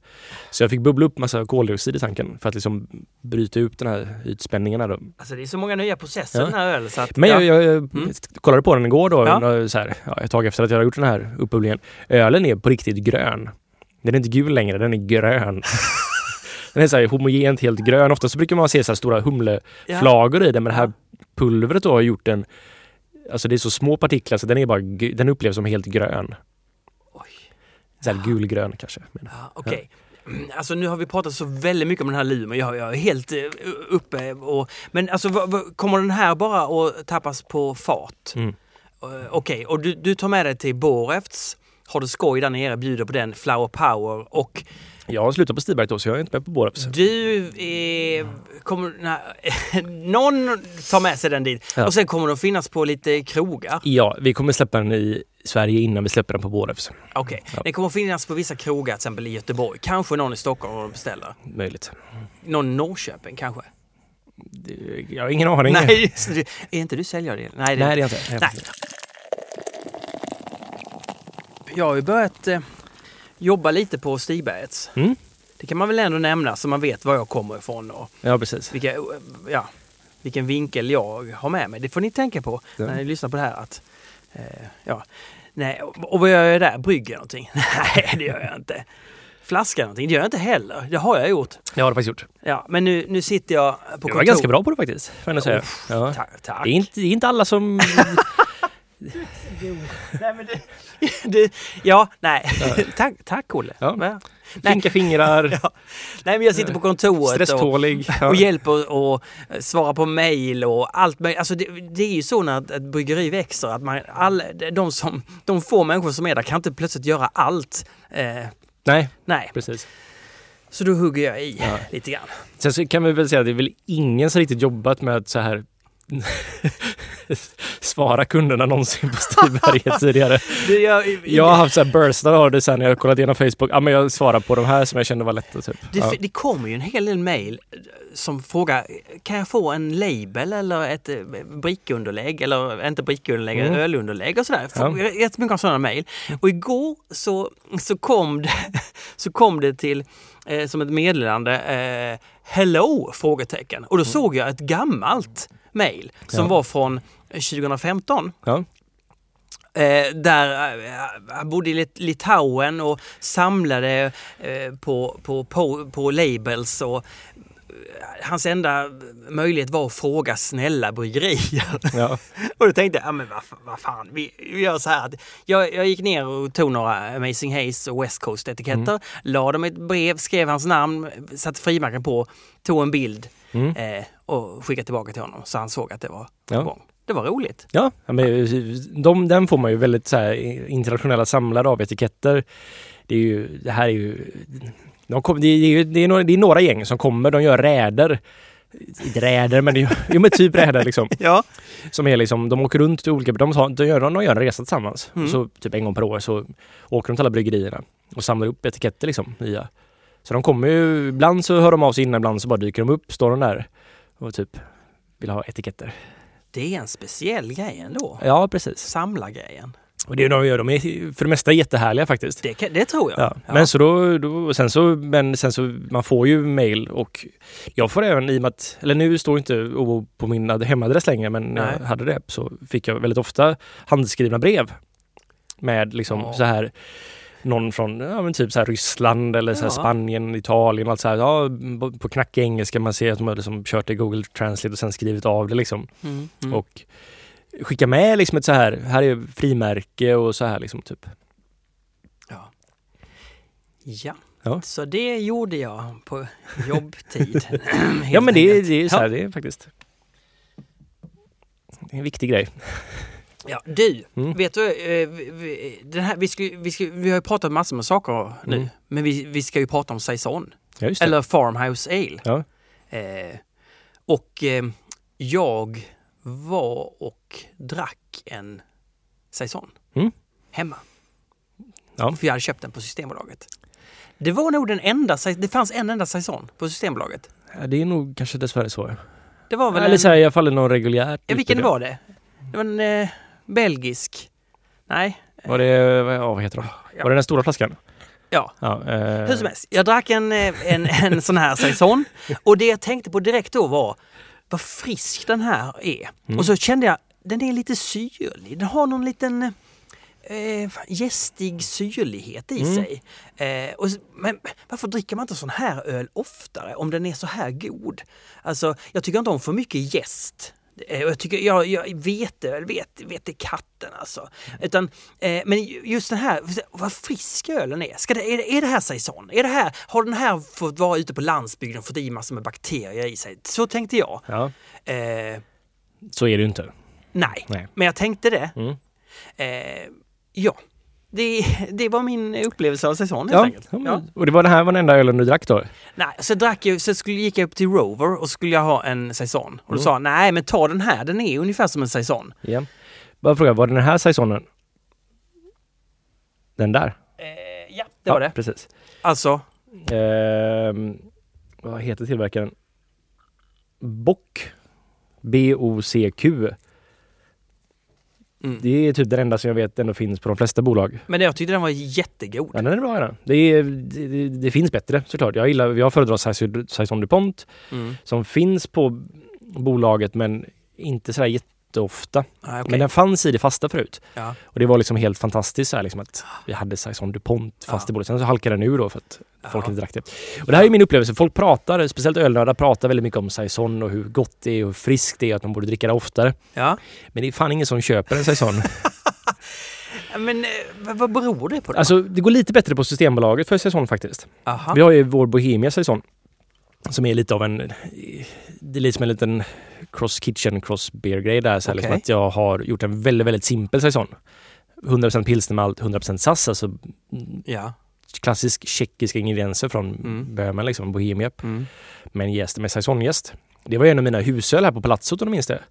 Så jag fick bubbla upp massa koldioxid i tanken för att liksom bryta upp den här ytspänningen. Här då. Alltså det är så många nya processer Ja. den här ölen så att... Men ja. jag, jag, Mm. kollade på den igår då, Ja. så här, ja, ett tag efter att jag hade gjort den här uppbubblingen. Ölen är på riktigt grön. Den är inte gul längre, den är grön. den är så här homogent helt grön. Ofta så brukar man se så stora humleflagor i den, men det här pulvret då har gjort den Alltså det är så små partiklar så den är bara, den upplevs som helt grön. Oj. Så här gulgrön kanske. Men, Ja, Okej. Mm, Alltså nu har vi pratat så väldigt mycket om den här lumen. Jag, jag är helt eh, uppe och... Men alltså kommer den här bara att tappas på fat? Mm. Eh, Okej, och du, du tar med dig till Borefts har det skoj där nere, bjuder på den, Flower Power och Jag har slutat på Stiberget då så jag är inte med på Boraps. du eh, kommer... Nej, någon tar med sig den dit. Ja. Och sen kommer den finnas på lite krogar. Ja, vi kommer släppa den i Sverige innan vi släpper den på Boraps. Okej, Ja. den kommer finnas på vissa krogar, till exempel i Göteborg. Kanske någon i Stockholm och beställer. Möjligt. Någon i Norrköping kanske? Jag har ingen aning. Nej, är inte du säljare? Nej, det Nej, det är inte. Är Nej. Jag har ju börjat eh, jobba lite på Stigbergets. Mm. Det kan man väl ändå nämna så man vet var jag kommer ifrån och Ja, precis. vilka, eh, ja, vilken vinkel jag har med mig. Det får ni tänka på Ja. när ni lyssnar på det här. Att, eh, ja. Nej, och, vad gör jag där? Brygger jag någonting? Nej, det gör jag inte. Flaskar någonting? Det gör jag inte heller. Det har jag gjort. Det har du faktiskt gjort. Ja, men nu, nu sitter jag på Du kontor. var ganska bra på det faktiskt, får jag säga. Uff, Ja. Tack, tack. Det är, inte, det är inte alla som... Nej, men det, det, ja, nej. tack, tack Olle. Ja. Nej. Finka fingrar, Ja. Nej, men jag sitter på kontoret och, stresstålig. Ja. och hjälper och svara på mejl och allt möjligt. Alltså det, det är ju så när ett, ett bryggeri växer att man, all, de, som, de få människor som är där kan inte plötsligt göra allt. Eh, Nej, nej, precis. så då hugger jag i Ja. lite grann. Sen så kan vi väl säga att det är väl ingen som riktigt jobbat med att så här svara kunderna någonsin på Stiberget tidigare. Jag, Jag har haft så här burstar av det sen när jag kollat igenom Facebook. Ja, men jag svarar på de här som jag kände var lätta. Typ. Det, Ja. det kommer ju en hel del mejl som frågar kan jag få en label eller ett eh, brickunderlägg eller inte brickunderlägg, Mm. ölunderlägg och sådär. Ja. Jättemycket sådana mejl. Och igår så, så, kom det, så kom det till eh, som ett meddelande eh, Hello? frågetecken. Och då såg jag ett gammalt mejl som. Ja. var från 2015. Ja. Eh, där eh, han bodde i Lit- Litauen och samlade eh, på, på, på, på labels och eh, hans enda möjlighet var att fråga snälla bryggerier. Ja. och då tänkte jag, ja men vad, vad fan, vi, vi gör så här. att Jag, jag gick ner och tog några Amazing Haze och West Coast etiketter, Mm. la dem i ett brev, skrev hans namn, satte frimärken på, tog en bild Mm. eh, och skickade tillbaka till honom så han såg att det var på Ja. gång. Det var roligt. Ja, men de, den får man ju väldigt så här, internationella samlare av etiketter. Det, är ju, det här är ju... De kom, det, är, ju- det, är några, det är några gäng som kommer, de gör räder. Inte räder, men jo, men typ räder liksom. Ja. Som är liksom, de åker runt till olika, de, har, de, gör, de gör en resa tillsammans. Mm. Så typ en gång per år så åker de till alla bryggerierna och samlar upp etiketter liksom. Nya. Så de kommer ju, ibland så hör de av sig innan, ibland så bara dyker de upp, står de där och typ vill ha etiketter. Det är en speciell grej ändå. Ja, precis. Samlargrejen. Och det är de gör, de är för det mesta jättehärliga faktiskt. Det, kan- det tror jag. Ja. Men så då, då sen så, men sen så, man får ju mail och jag får även i och med att, eller nu står inte OO på min ad- hemadress längre, men när jag hade det så fick jag väldigt ofta handskrivna brev. Med liksom Ja. så här någon från ja, men typ så här Ryssland eller så här Ja. Spanien, Italien, allt så här. Ja, på knackig engelska man ser att de har liksom kört i Google Translate och sen skrivit av det liksom. Mm, mm. Och skicka med liksom ett så här, här är frimärke och så här liksom typ. ja. ja. Ja. Så det gjorde jag på jobbtid. Ja men det, det är så här, det är faktiskt det är en viktig grej. Ja, du, Mm. vet du, eh, den här, vi, ska, vi, ska, vi har ju pratat massor med saker nu, Mm. men vi, vi ska ju prata om Saison, Ja, eller Farmhouse Ale. Ja. Eh, och eh, jag var och drack en Saison Mm. hemma. Ja. För jag hade köpt den på Systembolaget. Det var nog den enda, det fanns en enda Saison på Systembolaget. Ja, det är nog kanske dessvärre så. Det var väl Eller en, så här, i alla fall någon reguljärt. ja, vilken var det? Det var en eh, belgisk. Nej, Var det, vad- ja, vad heter de? Ja. Var det den stora flaskan? ja. Ja, eh, Hur som helst, jag drack en, eh, en, en sån här saison och det jag tänkte på direkt då var vad frisk den här är. Mm. Och så kände jag, den är lite syrlig. Den har någon liten eh, gästig syrlighet i Mm. sig. Eh, och, men varför dricker man inte sån här öl oftare om den är så här god? Alltså, jag tycker inte om för mycket gäst. Eh, Jag tycker, jag, jag vet det, vet, vet det katten alltså. Utan, eh, men just den här, vad frisk ölen är. Ska det, är, är det här saison? Är det här, har den här fått vara ute på landsbygden och fått i massor med bakterier i sig? Så tänkte jag. ja, Eh, så är det ju inte. nej. Nej. men jag tänkte det. Mm. Eh, ja, det, det var min upplevelse av säsongen helt Ja, enkelt. ja, och det var den här var den enda ölen du drack då? Nej, så drack jag, så skulle, gick jag upp till Rover och skulle jag ha en saison. Och då Mm. sa nej men ta den här, den är ungefär som en saison. Ja. Bara fråga, var det den här saisonen? Den där? Eh, ja, det var det. Precis. Alltså, Ehm, vad heter tillverkaren? Bock. B-O-C-Q. Mm. Det är typ den enda som jag vet ändå finns på de flesta bolag. men jag tyckte den var jättegod. Ja, den är bra den. Det, är, det, det, finns bättre såklart. Jag gillar, jag föredrar Saison DuPont Mm. som finns på bolaget men inte sådär jätteofta. Ah, okej. Men den fanns i det fasta förut. ja. Och det var liksom helt fantastiskt så här, liksom att vi hade Saison DuPont fast Ja. i bolaget. Sen så halkade den ur då för att folk inte drack det. Och det här är min upplevelse. Folk pratar, speciellt ölnördar, pratar väldigt mycket om Saison och hur gott det är och hur friskt det är att man borde dricka det oftare. ja. Men det är fan ingen som köper en Saison. Men eh, vad, vad beror det på då? alltså det går lite bättre på Systembolaget för Saison faktiskt. Aha. Vi har ju vår Bohemia Saison. Som är lite av en... Det är lite som en liten cross kitchen, cross beer grej där. Så här, liksom att jag har gjort en väldigt, väldigt simpel Saison. 100% pilsnermalt, 100% sass, alltså mm, Ja. klassisk tjeckiska ingredienser från Mm. Böhmen, liksom, Bohemia. Mm. Men jäst med saisonjäst. Det var en av mina husöl här på Palazzot om du minns det.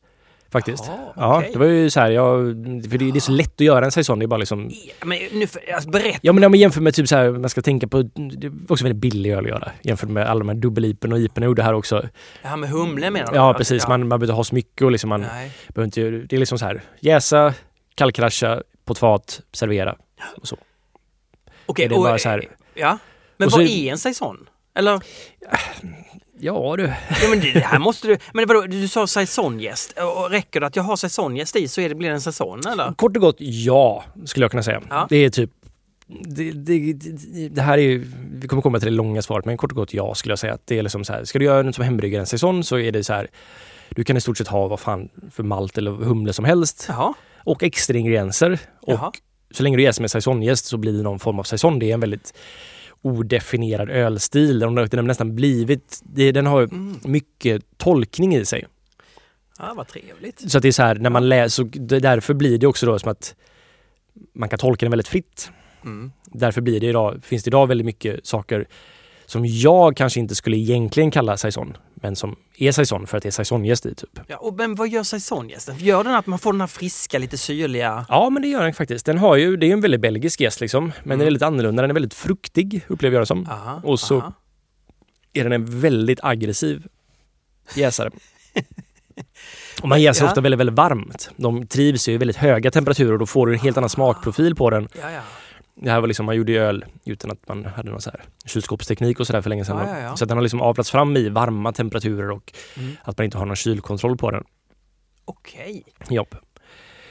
Faktiskt. Jaha, Ja, okej. det var ju så här, jag, för det, det är så lätt att göra en saison. Det är bara liksom... Ja, Men nu, för- alltså, berätta. Ja men om man jämför med typ så här, man ska tänka på, det är också väldigt billig öl att göra. Jämfört med alla de här dubbel-ipen och ipen jag gjorde här också. Det här med humle menar du? Ja precis, ja. man, man behöver inte ha så mycket och liksom man Nej. behöver inte, det är liksom så här, jäsa, kallkrascha, på ett fat, servera. Och så. Okej, det och, bara så här- Ja. Men så- vad är en saison? Eller? Ja du. Ja, men det, det här måste du... Men vadå, du sa. Och räcker det att jag har saisonjäst i så är det, blir det en säsong eller? Kort och gott ja, skulle jag kunna säga. Ja. Det är typ det, det, det, här är ju, vi kommer komma till det långa svaret, men kort och gott ja skulle jag säga. Att det är liksom så här, ska du göra något som hembryggare en säsong så är det så här, du kan i stort sett ha vad fan för malt eller humle som helst Jaha. och extra ingredienser. Jaha. Och så länge du jäser med säsongjäst så blir det någon form av säsong. Det är en väldigt odefinierad ölstil. Den har nästan blivit, den har mycket tolkning i sig. Ja, vad trevligt. Så det är så här, när man läser, därför blir det också då som att man kan tolka den väldigt fritt. Mm. Därför blir det idag, finns det idag väldigt mycket saker som jag kanske inte skulle egentligen kalla saison, men som är saison för att det är saisonjäst i typ. Ja, och, men vad gör saisonjästen? Gör den att man får den här friska, lite syrliga... Ja, men det gör den faktiskt. Den har ju, det är ju en väldigt belgisk jäst liksom, men Mm. den är lite annorlunda. Den är väldigt fruktig, upplever jag det som. Aha, Och så- aha. Är den en väldigt aggressiv jäsare. Och man jäser Ja. ofta väldigt, väldigt varmt. De trivs ju i väldigt höga temperaturer och då får du en helt annan smakprofil på den. Ja, ja. Det här var liksom, man gjorde ju öl utan att man hade någon så här kylskåpsteknik och sådär för länge sedan. Ja, ja, ja. Så den har liksom avlats fram i varma temperaturer och Mm. att man inte har någon kylkontroll på den. Okej. Jobb.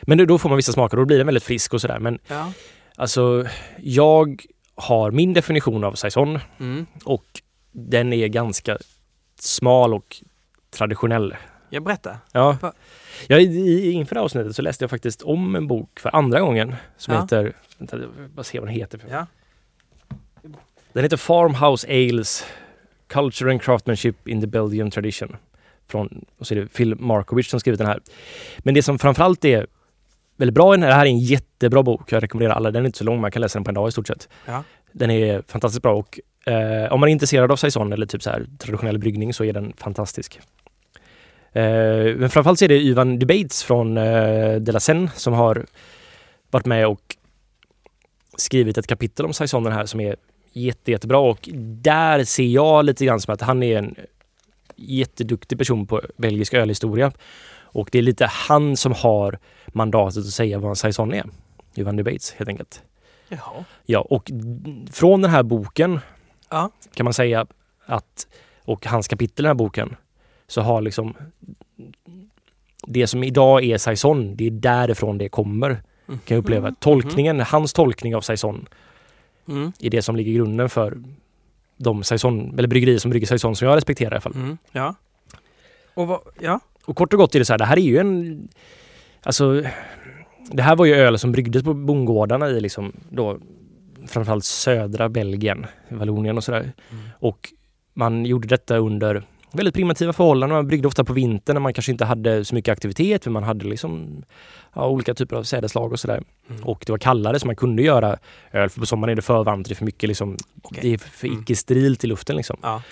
Men då- då får man vissa smaker och då blir den väldigt frisk och sådär. Men Ja. alltså, jag har min definition av saison Mm. och den är ganska smal och traditionell. Jag berättar. Ja. Jag, i, inför det här avsnittet så läste jag faktiskt om en bok för andra gången som Ja. heter, vänta, jag bara se vad den heter. Ja. Den heter Farmhouse Ales Culture and Craftsmanship in the Belgian Tradition. Från, och så är det Phil Markovich som skrivit den här. Men det som framförallt är väldigt bra i den här, det här är en jättebra bok. Jag rekommenderar alla. Den är inte så lång, man kan läsa den på en dag i stort sett. Ja. Den är fantastiskt bra och eh, om man är intresserad av saison eller typ så här traditionell bryggning så är den fantastisk. Eh, men framförallt så är det Yvan Debates från eh, De La Seine som har varit med och skrivit ett kapitel om saisonen här som är jätte, jättebra och där ser jag lite grann som att han är en jätteduktig person på belgisk ölhistoria. Och det är lite han som har mandatet att säga vad en saison är. Yvan Debates helt enkelt. Jaha. Ja, och från den här boken Ja. kan man säga att, och hans kapitel i den här boken, så har liksom det som idag är saison, det är därifrån det kommer, kan jag uppleva. Mhm. Tolkningen, hans tolkning av saison Mm. är det som ligger i grunden för de saison, eller bryggerier som brygger saison som jag respekterar i alla fall. Mm. Ja. Och vad... Ja. Och kort och gott är det så här, det här är ju en... Alltså, det här var ju öl som bryggdes på bondgårdarna i liksom då framförallt södra Belgien, Vallonien och sådär. Mm. Och man gjorde detta under väldigt primitiva förhållanden. Man bryggde ofta på vintern när man kanske inte hade så mycket aktivitet men man hade liksom ja, olika typer av sädeslag och sådär. Mm. Och det var kallare så man kunde göra öl för på sommaren är det för varmt, det är för mycket liksom, Okej. det är för Mm. icke sterilt i luften liksom. Ja.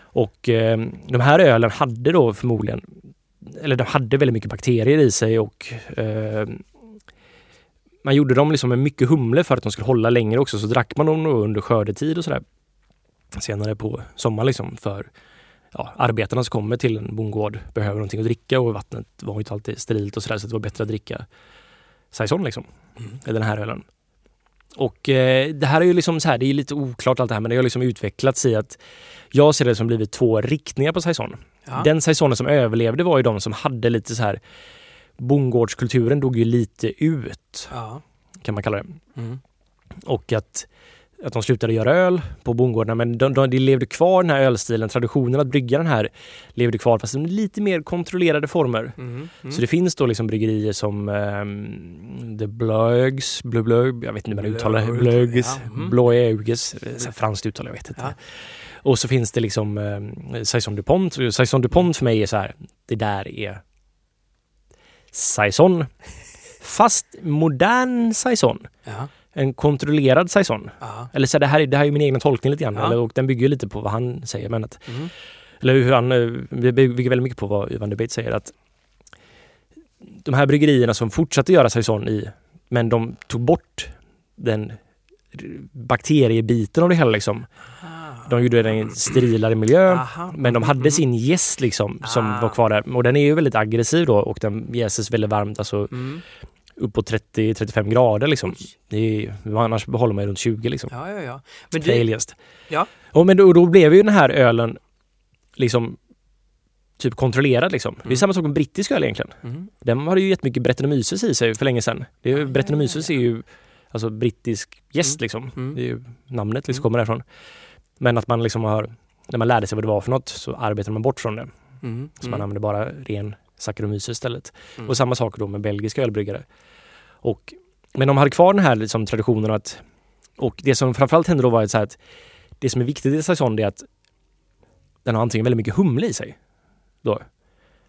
Och eh, de här ölen hade då förmodligen, eller de hade väldigt mycket bakterier i sig och eh, man gjorde dem liksom med mycket humle för att de skulle hålla längre också. Så drack man dem under skördetid och sådär. Senare på sommaren liksom för ja, arbetarna som kommer till en bondgård behöver någonting att dricka och vattnet var ju inte alltid sterilt och sådär så det var bättre att dricka saison liksom. Mm. Eller den här ölen. Och eh, det här är ju liksom så här, det är lite oklart allt det här men det har liksom utvecklats i att jag ser det som blivit två riktningar på saison. Ja. Den saisonen som överlevde var ju de som hade lite så här bondgårdskulturen dog ju lite ut Ja. kan man kalla det. Mm. Och att, att de slutade göra öl på bondgårdarna men de, de, de levde kvar den här ölstilen, traditionen att brygga den här levde kvar fast i lite mer kontrollerade former. Mm. Mm. Så det finns då liksom bryggerier som um, The Blögs, Blö, Blö, jag vet inte hur man uttalar det, Blög, Blöges, ja, mm. Blåeuges, här franskt uttal, jag vet inte. Ja. Och så finns det liksom um, Saison DuPont. Saison DuPont för mig är så här, det där är Saison. Fast modern Saison. Ja. En kontrollerad Saison. Ja. Eller så här, det här, är- det här är min egen tolkning lite grann. Ja. Eller, och den bygger lite på vad han säger. Men att, Mm. eller hur han, eh, det bygger väldigt mycket på vad Ivan Debate säger. Att de här bryggerierna som fortsatte göra Saison i, men de tog bort den bakteriebiten av det hela liksom. Ah. De gjorde det i en sterilare miljö. Aha. Men de hade Mm. sin gäst liksom som Ah. var kvar där. Och den är ju väldigt aggressiv då och den jäses väldigt varmt, alltså Mm. Uppåt 30-35 grader liksom. Är, annars behåller man ju runt 20 liksom. Ja, ja, ja. Men du. Ja. Och men då, då blev ju den här ölen liksom typ kontrollerad liksom. Det är Mm. samma sak med brittisk öl egentligen. mm. Den hade ju jättemycket Brettanomyces i sig för länge sedan. Det är, ja, Brettanomyces är ju alltså brittisk gäst Mm. liksom. Mm. Det är ju namnet liksom Mm. kommer därifrån. Men att man liksom har, när man lärde sig vad det var för något så arbetade man bort från det. Mm. Så man använder bara ren Saccharomyces istället. Mm. Och samma sak då med belgiska ölbryggare. Och, men de hade kvar den här liksom, traditionen att och det som framförallt hände då var att, så här att det som är viktigt i Saison är att den har antingen väldigt mycket humle i sig. Då.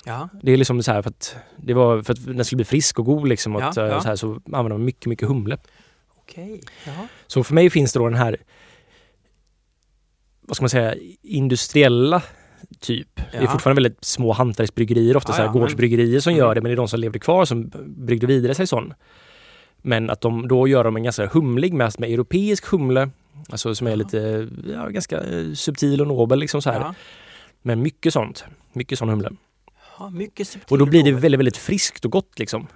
Ja. Det är liksom så här för att det var för att den skulle bli frisk och god liksom. Ja, att, eh, ja. Så, här, så använder man mycket, mycket humle. Okej. Jaha. Så för mig finns det då den här vad ska man säga, industriella typ. Det är Ja. fortfarande väldigt små hantverksbryggerier, ofta Ja, så här ja, gårdsbryggerier som Mm. gör det, men det är de som levde kvar som bryggde vidare sig sån. Men att de då gör de en ganska humlig, mest med europeisk humle, alltså som är Ja. lite, ja, ganska eh, subtil och nobel liksom så här. Ja. Men mycket sånt, mycket sån humle. Ja, mycket subtil Och då blir det väldigt, väldigt friskt och gott liksom.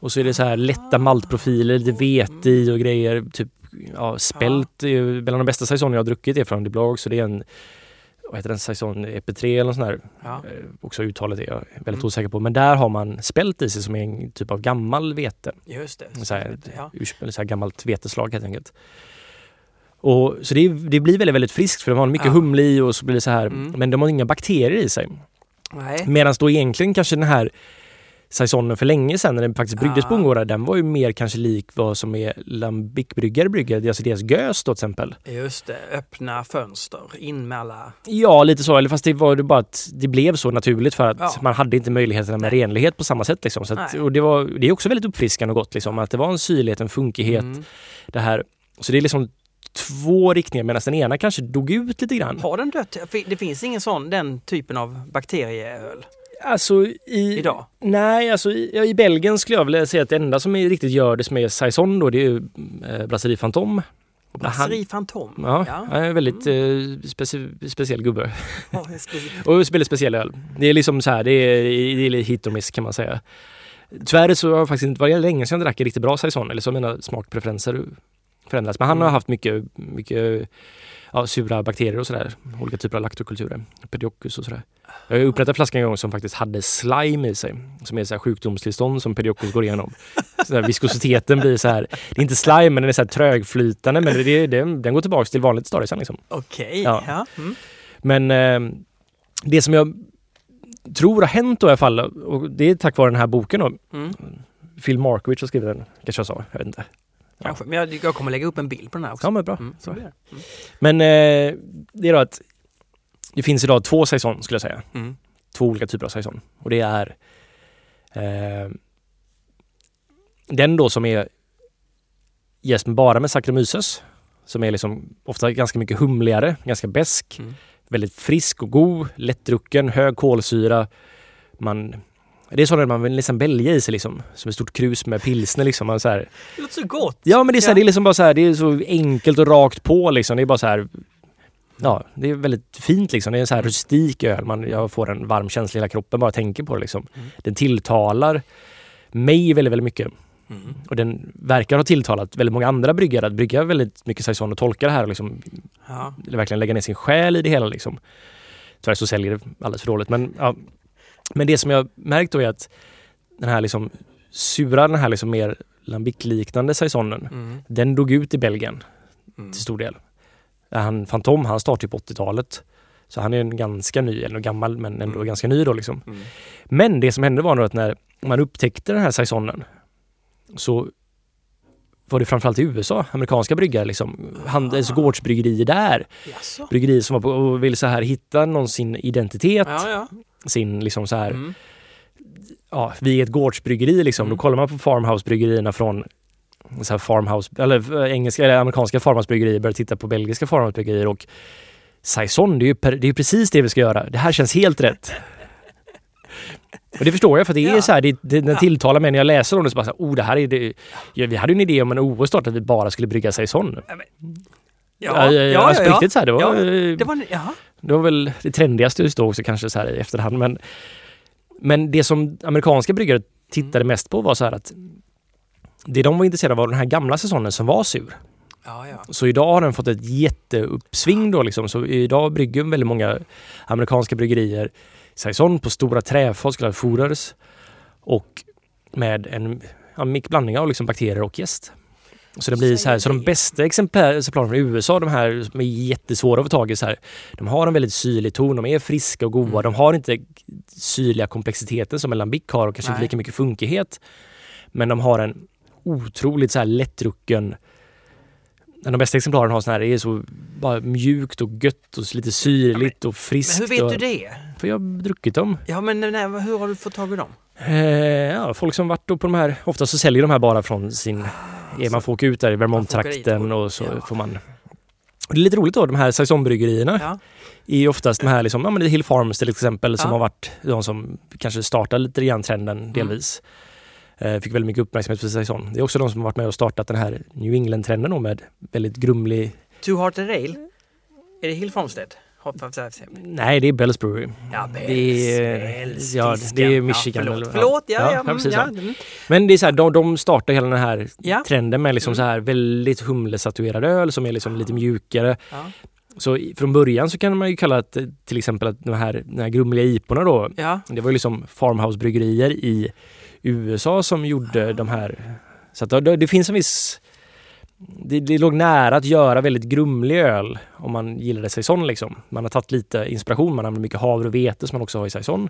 Och så är det så här lätta maltprofiler, lite vete i och grejer. Typ, ja, spält ju bland de bästa saison jag har druckit är från Blog, så det är en vad heter den, saison EP3 eller sånt där. Ja. Eh, också uttalet är jag väldigt Mm. osäker på. Men där har man spält i sig som är en typ av gammal vete. Just det. Så här, ja. ursprung, så här gammalt veteslag helt enkelt. Och, så det, det blir väldigt, väldigt friskt för de har mycket Ja. humle i och så blir det så här. Mm. Men de har inga bakterier i sig. Medan då egentligen kanske den här saisonen för länge sedan när den faktiskt bryggdes på Ja. bondgårdar, den var ju mer kanske lik vad som är lambic-bryggare brygger, alltså deras gös då till exempel. Just det. Öppna fönster. In med alla... Ja, lite så, eller fast det var det bara att det blev så naturligt för att Ja. man hade inte möjligheterna med Nej. renlighet på samma sätt liksom. Så att, och det, var, det är också väldigt uppfriskande och gott liksom, att det var en syrlighet, en funkighet, Mm. det här. Så det är liksom två riktningar medan den ena kanske dog ut lite grann. Har den dött? Det finns ingen sån, den typen av bakterieöl Alltså i... idag? Nej, alltså i, ja, i Belgien skulle jag vilja säga att det enda som är riktigt gör det som är saison då, det är ju eh, Brasserie Fantom. Brasserie Fantom? Ja, ja. han är väldigt eh, speci- speciell gubbe. Ja, Och väldigt speciell öl. Det är liksom så här, det är, det är lite hit och miss kan man säga. Tyvärr så har jag faktiskt inte varit länge sedan jag drack en riktigt bra saison, eller så har mina smakpreferenser förändrats. Men han har Mm. haft mycket, mycket ja, sura bakterier och sådär. Olika typer av laktokulturer. Pedioccus och sådär. Jag har upprättat flaskan en gång som faktiskt hade slime i sig. Som är så här sjukdomstillstånd som Pedioccus går igenom. Så här, viskositeten blir så här. Det är inte slime men den är så här trögflytande men det, det, den, den går tillbaka till vanligt stadie sen liksom. Okej. Ja. Ja. Mm. Men eh, det som jag tror har hänt då i alla fall, och det är tack vare den här boken då. Mm. Phil Markovich har skrivit den, kanske jag sa, jag vet inte. Kanske. Men jag, jag kommer lägga upp en bild på den här också. Ja men bra. Mm, så. Mm. Men eh, det är då att det finns idag två saison skulle jag säga. Mm. Två olika typer av saison. Och det är eh, den då som är jäst bara med Saccharomyces som är liksom ofta ganska mycket humligare, ganska besk, Mm. väldigt frisk och god, lättdrucken, hög kolsyra. Man, det är sådana man vill liksom bälga i sig liksom, som ett stort krus med pilsner liksom. Man så här, Det låter så gott! ja men det är, så här, Ja. det är liksom bara så här, det är så enkelt och rakt på liksom. Det är bara så här, ja det är väldigt fint liksom. Det är en så här rustik öl. Man, jag får en varm känsla i hela kroppen bara tänker på det liksom. Mm. Den tilltalar mig väldigt, väldigt mycket. Mm. Och den verkar ha tilltalat väldigt många andra bryggare att brygga väldigt mycket saison och tolka det här och liksom, Ja. verkligen lägga ner sin själ i det hela. Liksom. Tyvärr så säljer det alldeles för dåligt. Men, ja. Men det som jag märkt då är att den här liksom sura, den här liksom mer lambic-liknande saisonen, Mm. den dog ut i Belgien Mm. till stor del. Han, Fantom, han startade på 80-talet. Så han är en ganska ny, eller gammal men ändå Mm. ganska ny då liksom. Mm. Men det som hände var nog att när man upptäckte den här saisonen så var det framförallt i USA, amerikanska bryggare, liksom, handels och gårdsbryggerier där. Jaså? Bryggerier som var på och ville så här hitta någon sin identitet, Ja, ja. Sin liksom så här, Mm. ja, är ett gårdsbryggeri liksom. Mm. Då kollar man på farmhouse-bryggerierna från så här farmhouse, eller eh, engelska eller amerikanska farmhouse-bryggerier, börjar titta på belgiska farmhouse-bryggerier och Saison, det är ju per, det är precis det vi ska göra. Det här känns helt rätt. Och det förstår jag för det är Ja. så här, det, det, den Ja. tilltalar mig när jag läser om det så bara så här, oh det här är det. Ja, vi hade ju en idé om en OS att vi bara skulle brygga Saison. Ja, Ja, ja, ja. alltså på ja. riktigt så här, det var, Ja, Det var, jaha. Det var väl det trendigaste just då också kanske så här i efterhand. Men, men det som amerikanska bryggare tittade mest på var så här att det de var intresserade av var den här gamla säsongen som var sur. Ja, ja. Så idag har den fått ett jätteuppsving då liksom. Så idag brygger väldigt många amerikanska bryggerier saison på stora träfat, så kallade fooders. Och med en ja, blandning av liksom bakterier och jäst. Så det blir så här, så de bästa exemplar- exemplaren från USA, de här som är jättesvåra att få tag i, så här, de har en väldigt syrlig ton, de är friska och goda, Mm. de har inte syrliga komplexiteten som en lambic har och kanske inte Nej. lika mycket funkighet. Men de har en otroligt så här lättdrucken de bästa exemplaren har sån här, det är så bara mjukt och gött och lite syrligt och Men friskt. hur vet du det? För jag har druckit dem. Ja, men nej, hur har du fått tag i dem? Eh, ja, folk som varit på de här, ofta så säljer de här bara från sin, ja, man får åka ut där i Vermont-trakten och- så ja. får man och det är lite roligt då, de här saisonbryggerierna Ja. är oftast de här, liksom, ja men det är Hill Farms till exempel som Ja. har varit de som kanske startar lite grann trenden delvis. Eh, fick väldigt mycket uppmärksamhet för saison. Det är också de som har varit med och startat den här New England-trenden med väldigt grumlig, Two Hearted Ale? Är det Hill Farmstead? Nej det är Bells Brewery. Ja, Det är- Bells, ja, det är Michigan Ja, eller- förlåt, förlåt ja, ja, ja, ja, mm, precis, ja. ja. mm. Men det är så här, de, de startar hela den här Ja. trenden med liksom Mm. så här väldigt humlesatuerad öl som är liksom lite mjukare. Ja. Så från början så kan man ju kalla att till exempel att de här, de här grumliga iporna då, ja. det var ju liksom farmhouse-bryggerier i USA som gjorde de här. Så att det, det finns en viss det, det låg nära att göra väldigt grumlig öl om man gillade saison liksom. Man har tagit lite inspiration, man använder mycket havre och vete som man också har i saison.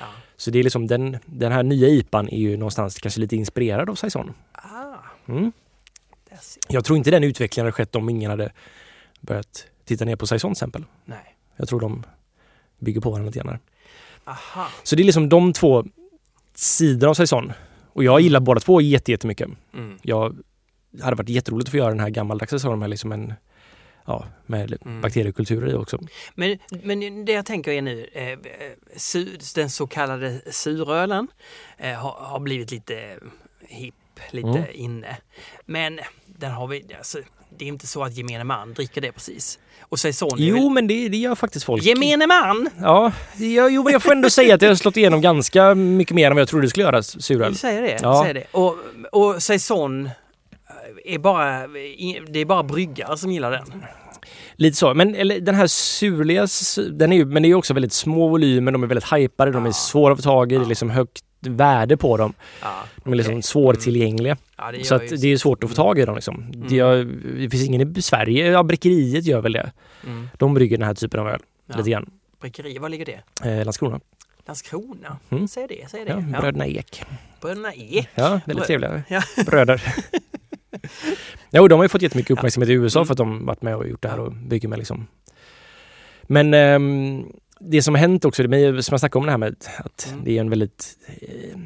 Ja. Så det är liksom den, den här nya IPan är ju någonstans kanske lite inspirerad av saison. Ah, Mm. Jag tror inte den utvecklingen hade skett om ingen hade börjat titta ner på saison till exempel. Nej. Jag tror de bygger på varandra lite grann. Aha. Så det är liksom de två sidorna av saison. Och jag gillar båda två jätte- jättemycket. Mm. Jag hade varit jätteroligt att få göra den här gammaldags säsongen med liksom en ja, med Mm. bakteriekulturer i också. Men, men det jag tänker är nu, eh, den så kallade surölen eh, har, har blivit lite hipp, lite Mm. inne. Men den har vi, alltså, det är inte så att gemene man dricker det precis. Och saison är Jo, väl... men det, det gör faktiskt folk. Gemene man! Ja, det gör, jo, men jag får ändå säga att det har slått igenom ganska mycket mer än vad jag trodde det skulle göra, suröl. Du säger det. Ja. Säger det. Och, och saison eh, är bara, det är bara bryggare som gillar den. Lite så, men eller, den här surliga, den är ju, men det är också väldigt små volymer, de är väldigt hypade, de är Ja. svåra att få tag i, det Ja. är liksom högt värde på dem. Ja, De är liksom okej. svårtillgängliga. Ja, det Så att det är svårt att få tag i dem liksom. Mm. Det, gör, det finns ingen i Sverige, ja Bräckeriet gör väl det. Mm. De brygger den här typen av öl, Ja. lite grann. Bräckeri, var ligger det? Eh, Landskrona. Landskrona? Mm. Säg det, säg det. Ja, Ja. Bröderna Ek. Bröderna Ek. Ja, Brö- väldigt trevliga Ja. bröder. jo, de har ju fått jättemycket uppmärksamhet i USA Mm. för att de varit med och gjort det här och bygger med liksom Men ehm, det som har hänt också, som jag snackade om det här med att Mm. det är en väldigt... Eh,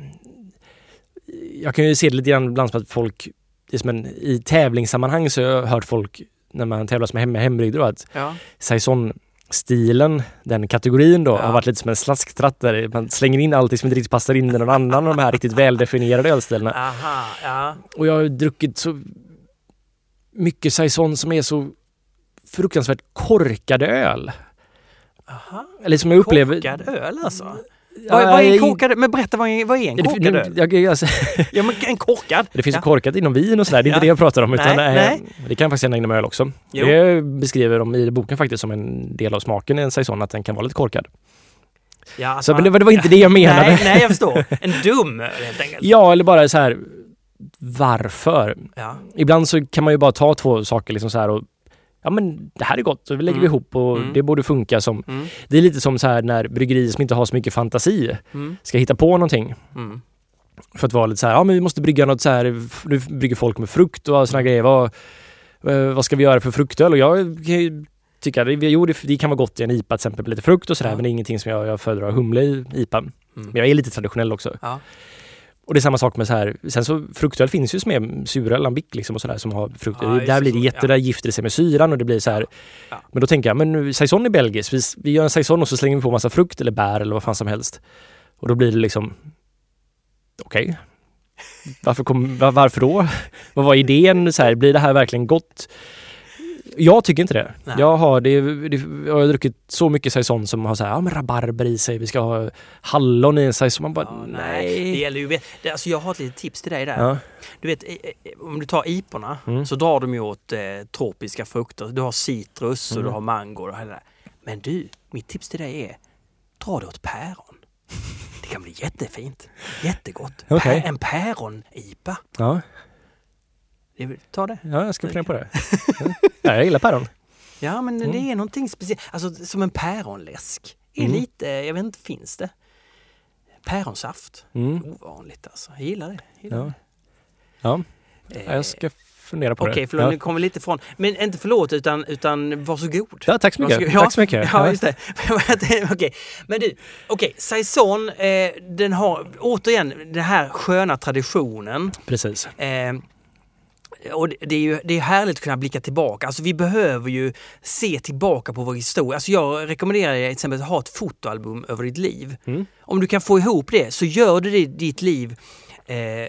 jag kan ju se det lite grann ibland som att folk, det är som en, i tävlingssammanhang så har jag hört folk när man tävlar som hem, hembryggd då att Ja. Saison-stilen, den kategorin då, Ja. har varit lite som en slasktratt där man slänger in allting som inte riktigt passar in i någon annan av de här riktigt väldefinierade ölstilarna. Aha, ja. Och jag har druckit så mycket saison som är så fruktansvärt korkade öl. Aha. Eller som jag upplever... Korkad öl alltså? Vad, vad är en korkad Men berätta vad är, vad är en korkad öl? jag- jag- alltså, Ja men en korkad? det finns ju ja. korkat inom vin och sådär, det är inte Ja. det jag pratar om. Utan, Nej, eh, nej. Det kan faktiskt hända inom öl också. Jo. Det beskriver de i boken faktiskt som en del av smaken i en saison, att den kan vara lite korkad. Ja, Så, men det, var- det var inte det jag menade. Nej, nej, jag förstår. En dum öl helt enkelt. Ja, eller bara så här varför? Ibland så kan man ju bara ta två saker liksom så här och ja men det här är gott, så vi lägger Mm. vi ihop och Mm. det borde funka som Mm. Det är lite som så här när bryggerier som inte har så mycket fantasi Mm. ska hitta på någonting. Mm. För att vara lite så här, ja men vi måste brygga något så här, nu brygger folk med frukt och såna grejer. Vad, eh, vad ska vi göra för fruktöl? Och jag kan ju tycka, det, jo det, det kan vara gott i en IPA till exempel med lite frukt och sådär Ja. men det är ingenting som jag, jag föredrar humle i IPA. Mm. Men jag är lite traditionell också. Ja. Och det är samma sak med så här, sen så fruktöl finns ju som är suröl, lambic liksom och sådär som har frukt. Ja, där blir det jätte, ja. där gifter det sig med syran och det blir så här. Ja. Men då tänker jag, men nu, saison är belgisk, vi, vi gör en saison och så slänger vi på massa frukt eller bär eller vad fan som helst. Och då blir det liksom, okej. Varför, kom, var, varför då? Vad var idén? Så här, blir det här verkligen gott? Jag tycker inte det. Nej. Jag har, det, det, jag har druckit så mycket saison som har så här, ja men rabarber i sig, vi ska ha hallon i en saison. Man bara, Ja, nej. Det gäller ju, det, alltså jag har ett litet tips till dig där. Ja. Du vet, om du tar iporna Mm. så drar de ju åt eh, tropiska frukter. Du har citrus och Mm. du har mango och hela. Men du, mitt tips till dig är, dra det åt päron. Det kan bli jättefint. Jättegott. Okej. Pä, en päron-IPA. Ja, Ta det. ja, jag ska fundera på det. Ja, jag gillar päron. Ja, men Mm. det är någonting speciellt. Alltså som en päronläsk. Är Mm. lite, jag vet inte, finns det? Päronsaft. Mm. Ovanligt alltså. Jag gillar det. Jag Gillar Ja. det. Ja, Eh, jag ska fundera på Okej, det. förlåt, ja. nu kommer lite från. Men inte förlåt, utan, utan varsågod. ja, tack så mycket. Varsågod. Ja, Tack så mycket. Ja, just det. okej. Men du, okej, Saison, eh, den har återigen den här sköna traditionen. Precis. Eh, och det- är ju det är härligt att kunna blicka tillbaka. Alltså vi behöver ju se tillbaka på vår historia. Alltså jag rekommenderar dig till exempel att ha ett fotoalbum över ditt liv. Mm. Om du kan få ihop det så gör det ditt liv eh,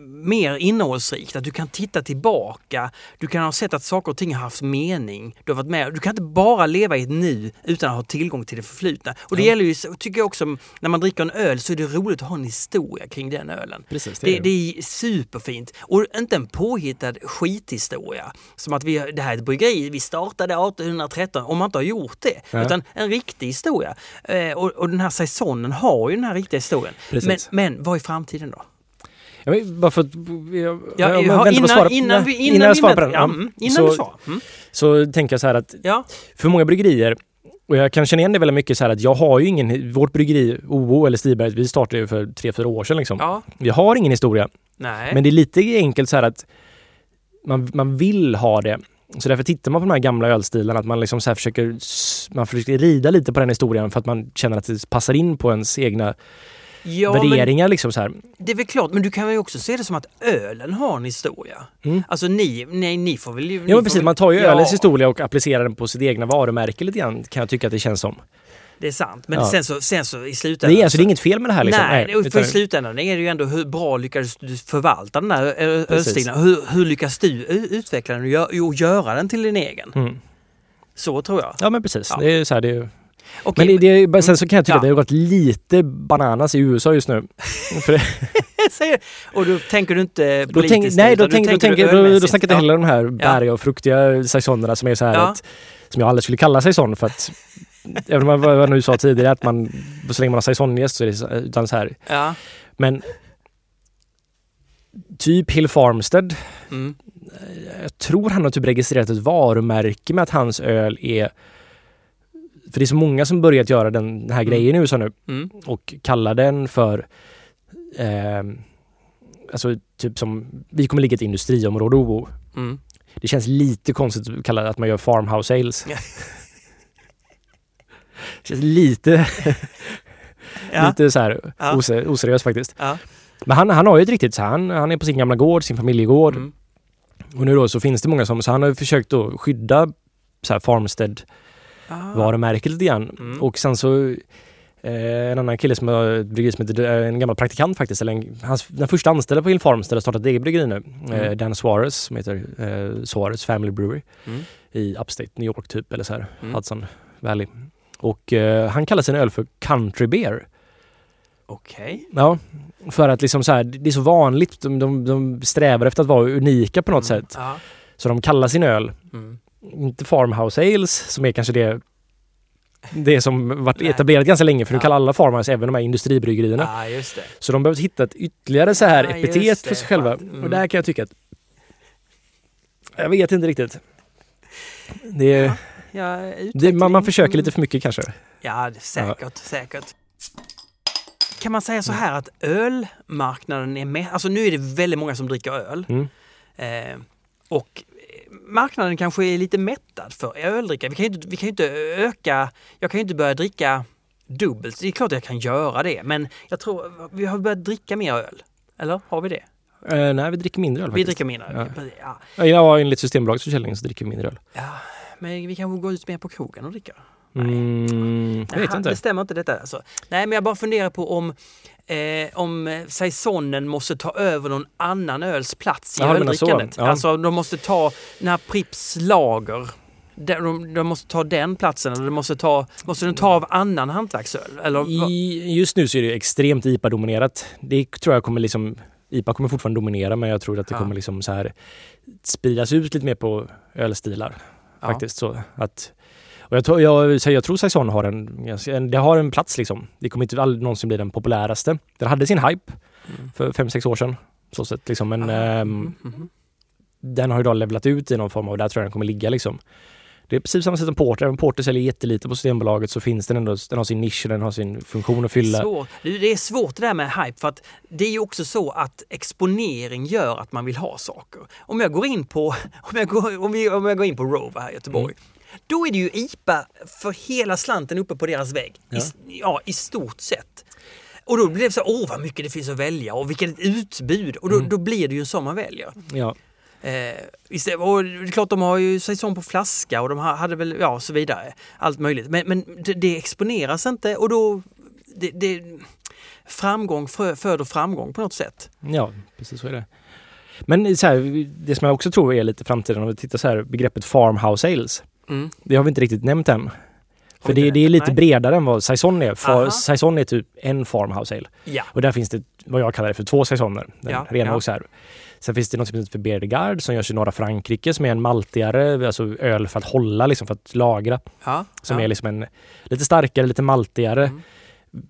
mer innehållsrikt. Att du kan titta tillbaka. Du kan ha sett att saker och ting har haft mening. Du har varit med. Du kan inte bara leva i ett nu utan att ha tillgång till det förflutna. Och det Ja. gäller ju, tycker jag också, när man dricker en öl så är det roligt att ha en historia kring den ölen. Precis, Det, det är superfint. Och inte en påhittad skithistoria. Som att vi, det här är ett bryggeri, vi startade 1813, om man inte har gjort det. Ja. Utan en riktig historia. Eh, och, och den här säsongen har ju den här riktiga historien. Men, men vad är framtiden då? Ja, men bara för att... Jag, Ja, jag, på innan, svara- innan, vi, nej, innan, jag svarar på den. Ja, mm, innan så, du svarar. Mm. så tänker jag så här att Ja, för många bryggerier, och jag kan känna igen det väldigt mycket så här att jag har ju ingen, vårt bryggeri, OO eller Stiberg, vi startade ju för tre, fyra år sedan liksom. ja, Vi har ingen historia. nej. Men det är lite enkelt så här att man, man vill ha det. Så därför tittar man på de här gamla ölstilarna, att man liksom så försöker, man försöker rida lite på den historien för att man känner att det passar in på ens egna ja, men värderingar. Liksom så här. det är väl klart, men du kan ju också se det som att ölen har en historia. Mm. Alltså ni, nej, ni får väl... Ja men precis, man tar ju Ja. ölens historia och applicerar den på sitt egna varumärke lite grann kan jag tycka att det känns som. Det är sant. Men Ja. sen, så, sen så i slutändan... Det är, alltså, så- det är inget fel med det här liksom. Nej, för utan- i slutändan är det ju ändå hur bra lyckades du förvalta den här ölstilen? Hur, hur lyckas du utveckla den och gö- och göra den till din egen? Mm. Så tror jag. Ja men precis. Ja. Det är så här, det är, Okej, men det, det, är- sen så kan jag tycka Ja. att det har gått lite bananas i USA just nu. Och då tänker du inte politiskt? tänk, nej, då, tänk, då, tänker då, då snackar jag inte heller om de här berga och fruktiga saisonerna som är så här Ja. att, som jag aldrig skulle kalla saison för att Även om jag nu sa tidigare att man så länge man har saisongäst så är det utan så här. Ja. Men typ Hill Farmstead Mm. jag tror han har typ registrerat ett varumärke med att hans öl är för det är så många som börjat göra den här Mm. grejen i USA nu Mm. och kallar den för eh, Alltså typ som, vi kommer ligga i ett industriområde OO. Mm. Det känns lite konstigt att kalla det att man gör farmhouse ales. Ja. Känns lite, Ja. lite så här Ja. ose, oseriös faktiskt. Ja. Men han, han har ju ett riktigt så han, han är på sin gamla gård, sin familjegård. Mm. Och nu då så finns det många som, så han har ju försökt då skydda så här Farmstead Ah. varumärket lite grann. Mm. Och sen så eh, en annan kille som har ett bryggeri som heter, eh, en gammal praktikant faktiskt, eller en, hans, den första anställda på Hill Farmstead har startat ett eget bryggeri nu. Eh, Mm. Dan Suarez som heter eh, Suarez Family Brewery Mm. i Upstate New York typ eller så här, Mm. Hudson Valley. Och eh, han kallar sin öl för Country Beer. Okej. Ja, för att liksom så här, det är så vanligt. De, de, de strävar efter att vara unika på något Mm. sätt. Ja. Så de kallar sin öl, Mm. Inte Farmhouse Ales som är kanske det det som varit Nej. etablerat ganska länge för nu Ja. kallar alla Farmhouse även de här industribryggerierna. Ja, just det. Så de behöver hitta ett ytterligare så här Ja, epitet för sig själva. Mm. Och där kan jag tycka att jag vet inte riktigt. Det, Ja, det, man, man försöker Mm. lite för mycket kanske. Ja, säkert, säkert. Kan man säga så här att ölmarknaden är med? Alltså nu är det väldigt många som dricker öl. Mm. Eh, och marknaden kanske är lite mättad för öldricka. Vi kan ju inte, vi kan ju inte öka, jag kan ju inte börja dricka dubbelt. Det är klart jag kan göra det, men jag tror vi har börjat dricka mer öl. Eller har vi det? Eh, nej, vi dricker mindre öl Vi faktiskt. dricker mindre. Ja. Ja. Ja, enligt Systembolagets försäljning så dricker vi mindre öl. ja, men vi kanske går ut mer på krogen och dricker. Nej. Mm, jag vet inte. Det stämmer inte detta alltså. Nej, men jag bara funderar på om Eh, om eh, saisonen måste ta över någon annan öls plats i Jaha, du menar så. öldrickandet. Ja. Alltså de måste ta den här Pripps lager. De, de, måste ta den platsen eller de måste, ta, måste de ta av annan hantverksöl? Eller? I, just nu så är det extremt IPA-dominerat. Det tror jag kommer liksom IPA kommer fortfarande dominera men jag tror att det Ja. kommer liksom så här spridas ut lite mer på ölstilar. Ja. Faktiskt så att och jag, tror- jag, jag tror Saison har en, en, det har en plats liksom. Det kommer inte aldrig någonsin bli den populäraste. Den hade sin hype Mm. för fem sex år sedan. Så sett liksom, men Ah, ehm, mhm, mhm. den har då levlat ut i någon form och där tror jag den kommer ligga liksom. Det är precis samma sätt som Porter. Även Porter säljer jättelite på Systembolaget så finns den ändå, den har sin nisch och den har sin funktion att fylla. Svårt. Du, Det är svårt det där med hype för att det är ju också så att exponering gör att man vill ha saker. Om jag går in på, om jag går, om vi, om jag går in på Rover här i Göteborg. Mm. Då är det ju IPA för hela slanten uppe på deras vägg. I, Ja. s- ja, i stort sett. Och då blir det så här, åh vad mycket det finns att välja och vilket utbud. Och då, Mm. då blir det ju en sån man väljer. Ja. Eh, istället, och det är klart de har ju säsong på flaska och de ha- hade väl, ja så vidare. Allt möjligt. Men, men det, det exponeras inte och då, det, det, framgång föder framgång på något sätt. Ja, precis så är det. Men så här, det som jag också tror är lite framtiden, om vi tittar så här, begreppet farmhouse ales. Mm. Det har vi inte riktigt nämnt än. För det, det är lite Nej. bredare än vad Saison är. För. Saison är typ en farmhouse ale. Ja. Och där finns det vad jag kallar det för två Saisoner. Den Ja, rena ja. och. Sen finns det något som heter för Bière de Garde som görs i norra Frankrike som är en maltigare, alltså öl för att hålla, liksom för att lagra. Ja. Som är liksom en lite starkare, lite maltigare. Mm.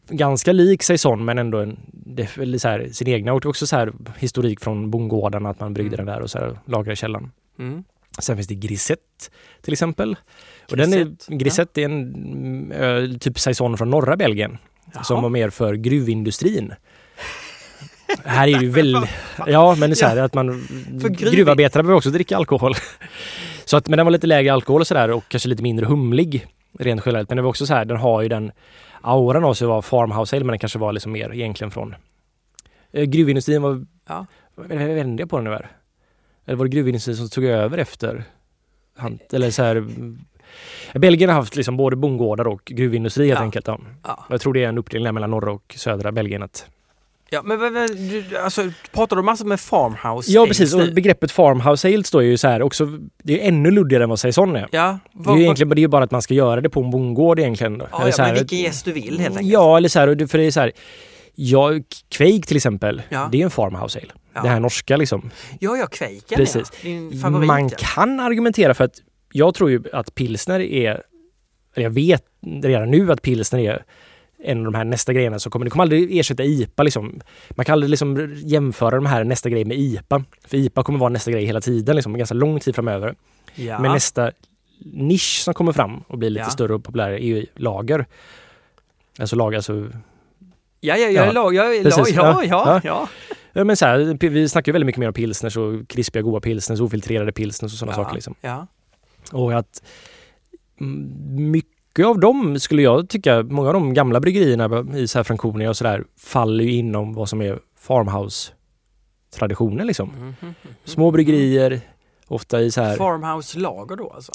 Ganska lik Saison men ändå en, det så här, sin egna och också så här historik från bondgårdarna att man bryggde Mm. den där och så här, lagrade i källaren. Mm. Sen finns det Grisette till exempel. Och den Grisette, är, Grisette är en öl, typ Saison från norra Belgien Jaha. som var mer för gruvindustrin. Här är ju väldigt... Ja, men det är så här att man... Gruv- Gruvarbetare behöver också dricka alkohol. Så att, men den var lite lägre alkohol och sådär och kanske lite mindre humlig rent generellt. Men det var också så här, den har ju den auran av sig att vara farmhouse ale, men den kanske var liksom mer egentligen från... Eh, gruvindustrin var... Ja. Jag på den nu här? Eller var det gruvindustrin som tog över efter? Han, eller så här... Belgien har haft liksom både bondgårdar och gruvindustri helt Ja. enkelt. Ja. Ja. Jag tror det är en uppdelning mellan norra och södra Belgien. Att... ja, men vad- vad- du, alltså, pratar du massor med farmhouse? Ja precis, och begreppet farmhouse ales då är ju så här också, det är ännu luddigare än vad saison är. Ja, Det är vad, ju egentligen det är ju bara att man ska göra det på en bondgård egentligen. ja, Eller så här- men vilken gäst du vill helt enkelt. Ja, eller så här, för det är så här. Ja, Quake till exempel, Ja. det är en farmhouse ale. Ja. Det här norska liksom. Ja, ja, Quaken Precis. ja. Din favorit. Man kan argumentera för att jag tror ju att pilsner är, eller jag vet redan nu att pilsner är en av de här nästa grejerna som kommer, det kommer aldrig ersätta IPA liksom. Man kan aldrig liksom jämföra de här nästa grej med IPA. För IPA kommer vara nästa grej hela tiden, liksom, ganska lång tid framöver. Ja. Men nästa nisch som kommer fram och blir lite Ja. större och populär är ju lager. Alltså lager, alltså ja, ja, jag är Ja. lag, jag är Precis, lag, ja, ja, ja, ja. Ja. Men så här, vi snackar ju väldigt mycket mer om pilsners och krispiga goda pilsners, ofiltrerade pilsners och sådana ja. saker. Liksom. Ja. Och att mm, mycket av dem skulle jag tycka, många av de gamla bryggerierna i så här Franconia och sådär faller ju inom vad som är farmhouse-traditionen liksom. Mhm, mhm. Små bryggerier, ofta i så här... Farmhouse-lager då alltså?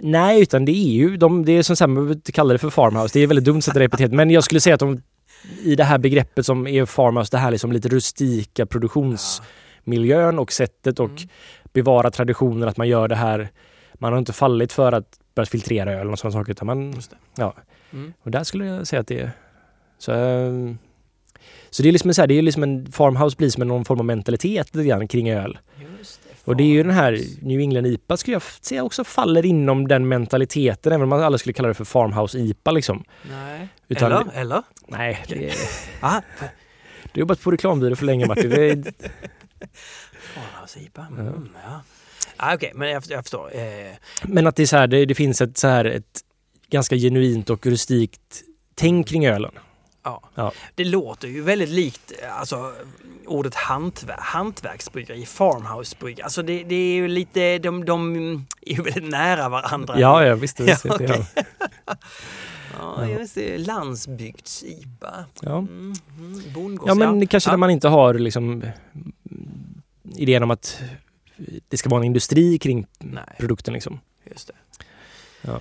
Nej, utan det är ju, de, det är som sagt, man behöver inte kalla det för farmhouse. Det är väldigt dumt att sätta det epitet. Men jag skulle säga att de i det här begreppet som är farmhouse, det här liksom lite rustika produktionsmiljön och sättet och Mm. bevara traditionen att man gör det här. Man har inte fallit för att börja filtrera öl och sådana saker utan man, ja. Mm. Och där skulle jag säga att det är så, ehm, så det är liksom så här, det är liksom en farmhouse blir som någon form av mentalitet lite grann kring öl. Just det. Och det är ju den här New England IPA skulle jag säga också faller inom den mentaliteten även om man alla skulle kalla det för farmhouse IPA liksom. Nej. Utan- eller? Eller? Nej, det är, Ah, du har jobbat på reklambyrå för länge Martin. Är, Farmhouse-IPA. Mm, ja. Ah, Okej, men jag, jag förstår. Eh, men att det är så här, det, det finns ett så här ett ganska genuint och rustikt tänk kring ölen. Ja. Ja. Det låter ju väldigt likt eh, alltså, ordet hantverk, hantverksbryggeri, farmhousebryggeri. Alltså det, det är ju lite, de, de är ju väldigt nära varandra. Ja, ja visst. visst, Ja, okej. ja. Ja, just det. Landsbygds-IPA. Ja. Mm, mm, ja, men kanske ja. när man inte har liksom idén om att det ska vara en industri kring Nej, produkten liksom. just det. Ja.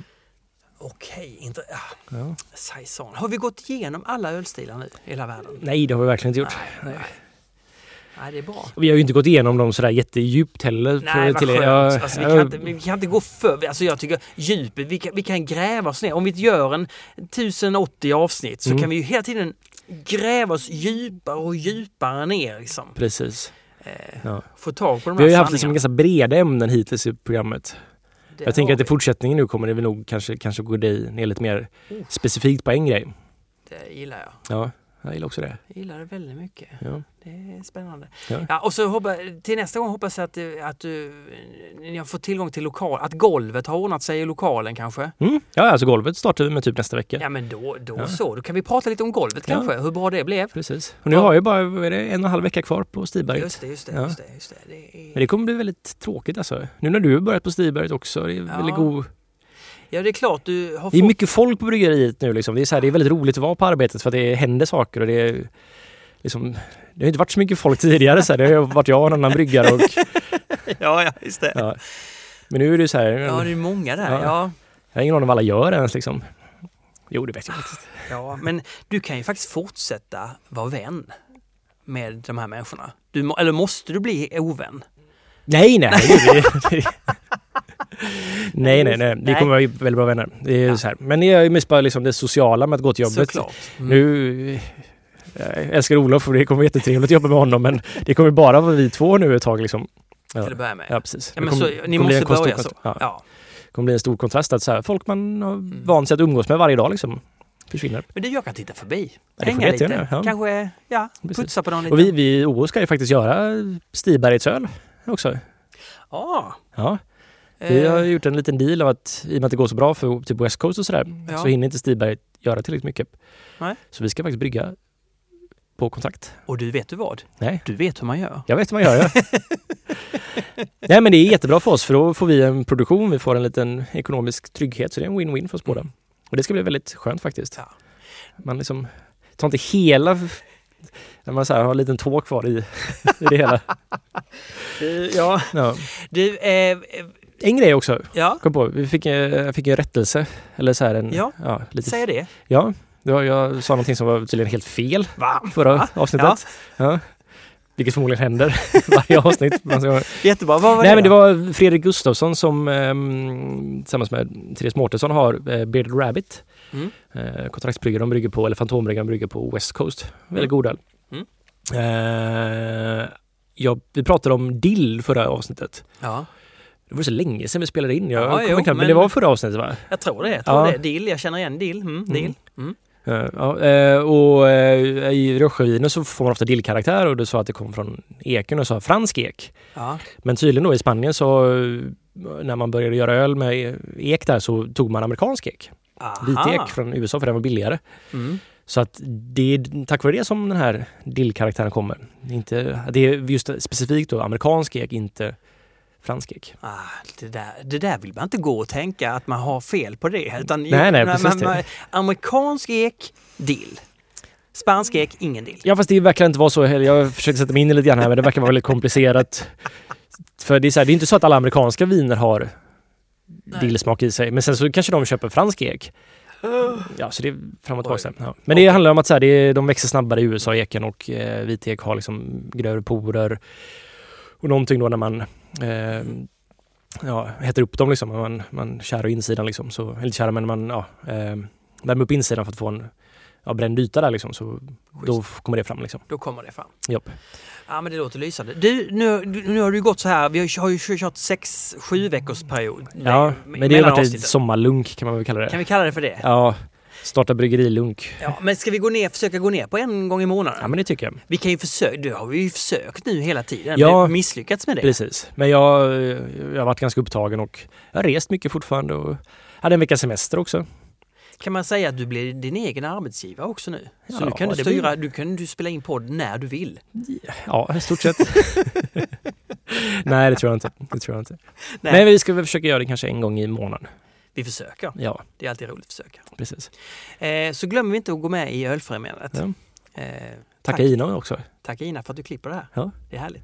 Okej, inte... Ja, Ja. saison. Har vi gått igenom alla ölstilar nu i hela världen? Nej, det har vi verkligen inte gjort. Nej, nej. nej, det är bra. Vi har ju inte gått igenom dem sådär jättedjupt heller. Nej, vad till- skönt. ja, alltså, vi, kan inte, vi kan inte gå för... Alltså jag tycker djupet, vi kan, vi kan gräva oss ner. Om vi gör en 1080 avsnitt så Mm. kan vi ju hela tiden gräva oss djupare och djupare ner. Liksom. Precis. Eh, Ja. Få tag på de Vi har ju här haft liksom ganska breda ämnen hittills i programmet. Det jag tänker att i fortsättningen nu kommer det väl nog kanske, kanske gå dig ner lite mer Oh. specifikt på en grej. Det gillar jag. Ja, jag gillar också det. Jag gillar det väldigt mycket. Ja. Det är spännande. Ja. Ja. och så hoppas, till nästa gång hoppas jag att, att du, ni har fått tillgång till lokal, att golvet har ordnat sig i lokalen kanske. Mm. Ja, alltså golvet startar vi med typ nästa vecka. Ja men då, då Ja. så, då kan vi prata lite om golvet kanske, hur bra det blev. Precis. Och nu har jag bara är det, en och en halv vecka kvar på Stiberget. Just det, just det, just det. Just det. det är... Men det kommer bli väldigt tråkigt alltså. Nu när du har börjat på Stiberget också. Det är, väldigt god... Ja det är klart du har det är mycket folk på bryggeriet nu liksom. Det är, så här, det är väldigt roligt att vara på arbetet för att det händer saker och det är liksom det har inte varit så mycket folk tidigare. Så här. Det har varit jag och en annan bryggare. Och, Ja, ja, just det. ja. Men nu är det så här. Ja, det är många där. Ja. Ja. Jag har ingen aning vad alla gör ens liksom. Jo, det vet jag faktiskt. ja, men du kan ju faktiskt fortsätta vara vän med de här människorna. Du, eller måste du bli ovän? Nej, nej. Det, det, nej, nej, nej. Vi kommer vara väldigt bra vänner. Det är Ja. så här. Men jag är mest bara liksom det sociala med att gå till jobbet. Såklart. Mm. Nu, jag älskar Olof och det kommer vara jättetrevligt att jobba med honom men det kommer bara vara vi två nu ett tag liksom. Ja, Till att börja med. ja precis. Ja, Det men kommer- så, ni måste börja så. Ja, Ja. det kommer bli en stor kontrast att så här, folk man har Mm. vant sig att umgås med varje dag liksom försvinner. Men du, jag kan titta förbi. det får Hänga lite. jättegärna, ja. Kanske, ja, Precis. putsa på någon lite. Och vi, vi i OO ska ju faktiskt göra Stibergets öl också. Ja. Ja, vi har eh, gjort en liten deal av att i och med att det går så bra för typ West Coast och sådär Ja. så hinner inte Stiberget göra tillräckligt mycket. Nej. Så vi ska faktiskt brygga på kontrakt. Och du, vet du vad? Nej. Du vet hur man gör. Jag vet vad man gör. Ja. Nej men det är jättebra för oss för då får vi en produktion, vi får en liten ekonomisk trygghet så det är en win-win för oss båda. Och det ska bli väldigt skönt faktiskt. Ja. Man liksom tar inte hela när man så här har en liten tå kvar i, i det hela. Ja. Ja. Du, eh, En grej också, ja, kom på, vi fick, eh, jag fick en rättelse. Eller så här en, Ja. lite, säg det. ja, jag sa någonting som var tydligen helt fel Va? förra Va? avsnittet. Ja. Vilket förmodligen händer varje avsnitt. Jättebra. Vad var Nej det men det var Fredrik Gustafsson som ehm, tillsammans med Therese Mårtensson har eh, Bearded Rabbit. Mm. Kontraktsbryggare, de brygger på, eller Fantombryggan brygger på West Coast. Väldigt Mm. god öl. Mm. Eh, ja, vi pratade om dill förra avsnittet. Ja, Det var så länge sedan vi spelade in. Jag Ja, kommer jo, knappt, men... men- det var förra avsnittet va? jag tror det. Jag tror Ja. det. Dill, jag känner igen dill. Mm, dill. Mm. Ja, eh, och eh, i röstskiviner så får man ofta dillkaraktär och du sa att det kom från eken och sa fransk ek. Ja. Men tydligen då i Spanien så när man började göra öl med ek där så tog man amerikansk ek. Aha. Vitek från USA för den var billigare. Mm. Så att det är tack vare det som den här dillkaraktären kommer. Inte, det är just specifikt då amerikansk ek, inte fransk ek. Ah, det, där, det där vill man inte gå och tänka att man har fel på det. Utan Nej, nej, man- precis man, det. amerikansk ek, dill. Spansk ek, ingen dill. Ja fast det verkar inte vara så heller. Jag försöker sätta mig in i lite grann här men det verkar vara väldigt komplicerat. För det är, så här, det är inte så att alla amerikanska viner har dillsmak i sig. Men sen så kanske de köper fransk ek. Ja, så det är fram och tillbaka. Ja. Men det handlar om att så här, det är, de växer snabbare i USA, eken och eh, vitek har liksom grövre porer. Och någonting då när man eh, ja, hettar upp dem liksom. Man, man kärar insidan liksom. Så, eller kärar men man ja, eh, värmer upp insidan för att få en ja, bränd yta där liksom. Så då f- kommer det fram liksom. Då kommer det fram. Japp. Ja men det låter lysande. Du, nu, nu har du gått så här, vi har, ju kört sex, sju veckors period. Ja, men det har varit ett sommarlunk kan man väl kalla det. Kan vi kalla det för det? Ja, starta bryggerilunk. Ja, men ska vi gå ner, försöka gå ner på en gång i månaden? Ja men det tycker jag. Vi kan ju försöka, det har vi ju försökt nu hela tiden. Ja. men misslyckats med det. Precis. Men jag, jag har varit ganska upptagen och jag har rest mycket fortfarande och hade en veckas semester också. Kan man säga att du blir din egen arbetsgivare också nu? Så Ja, nu kan du styra, du kan du spela in podd när du vill. Ja, i stort sett. Nej, det tror jag inte. Det tror jag inte. Nej. Men vi ska väl försöka göra det kanske en gång i månaden. Vi försöker. Ja, Det är alltid roligt att försöka. precis. Eh, så vi inte att gå med i Ölfrämjandet. Ja. Eh, Tacka tack, Ina också. tack Ina för att du klipper det här. Ja. Det är härligt.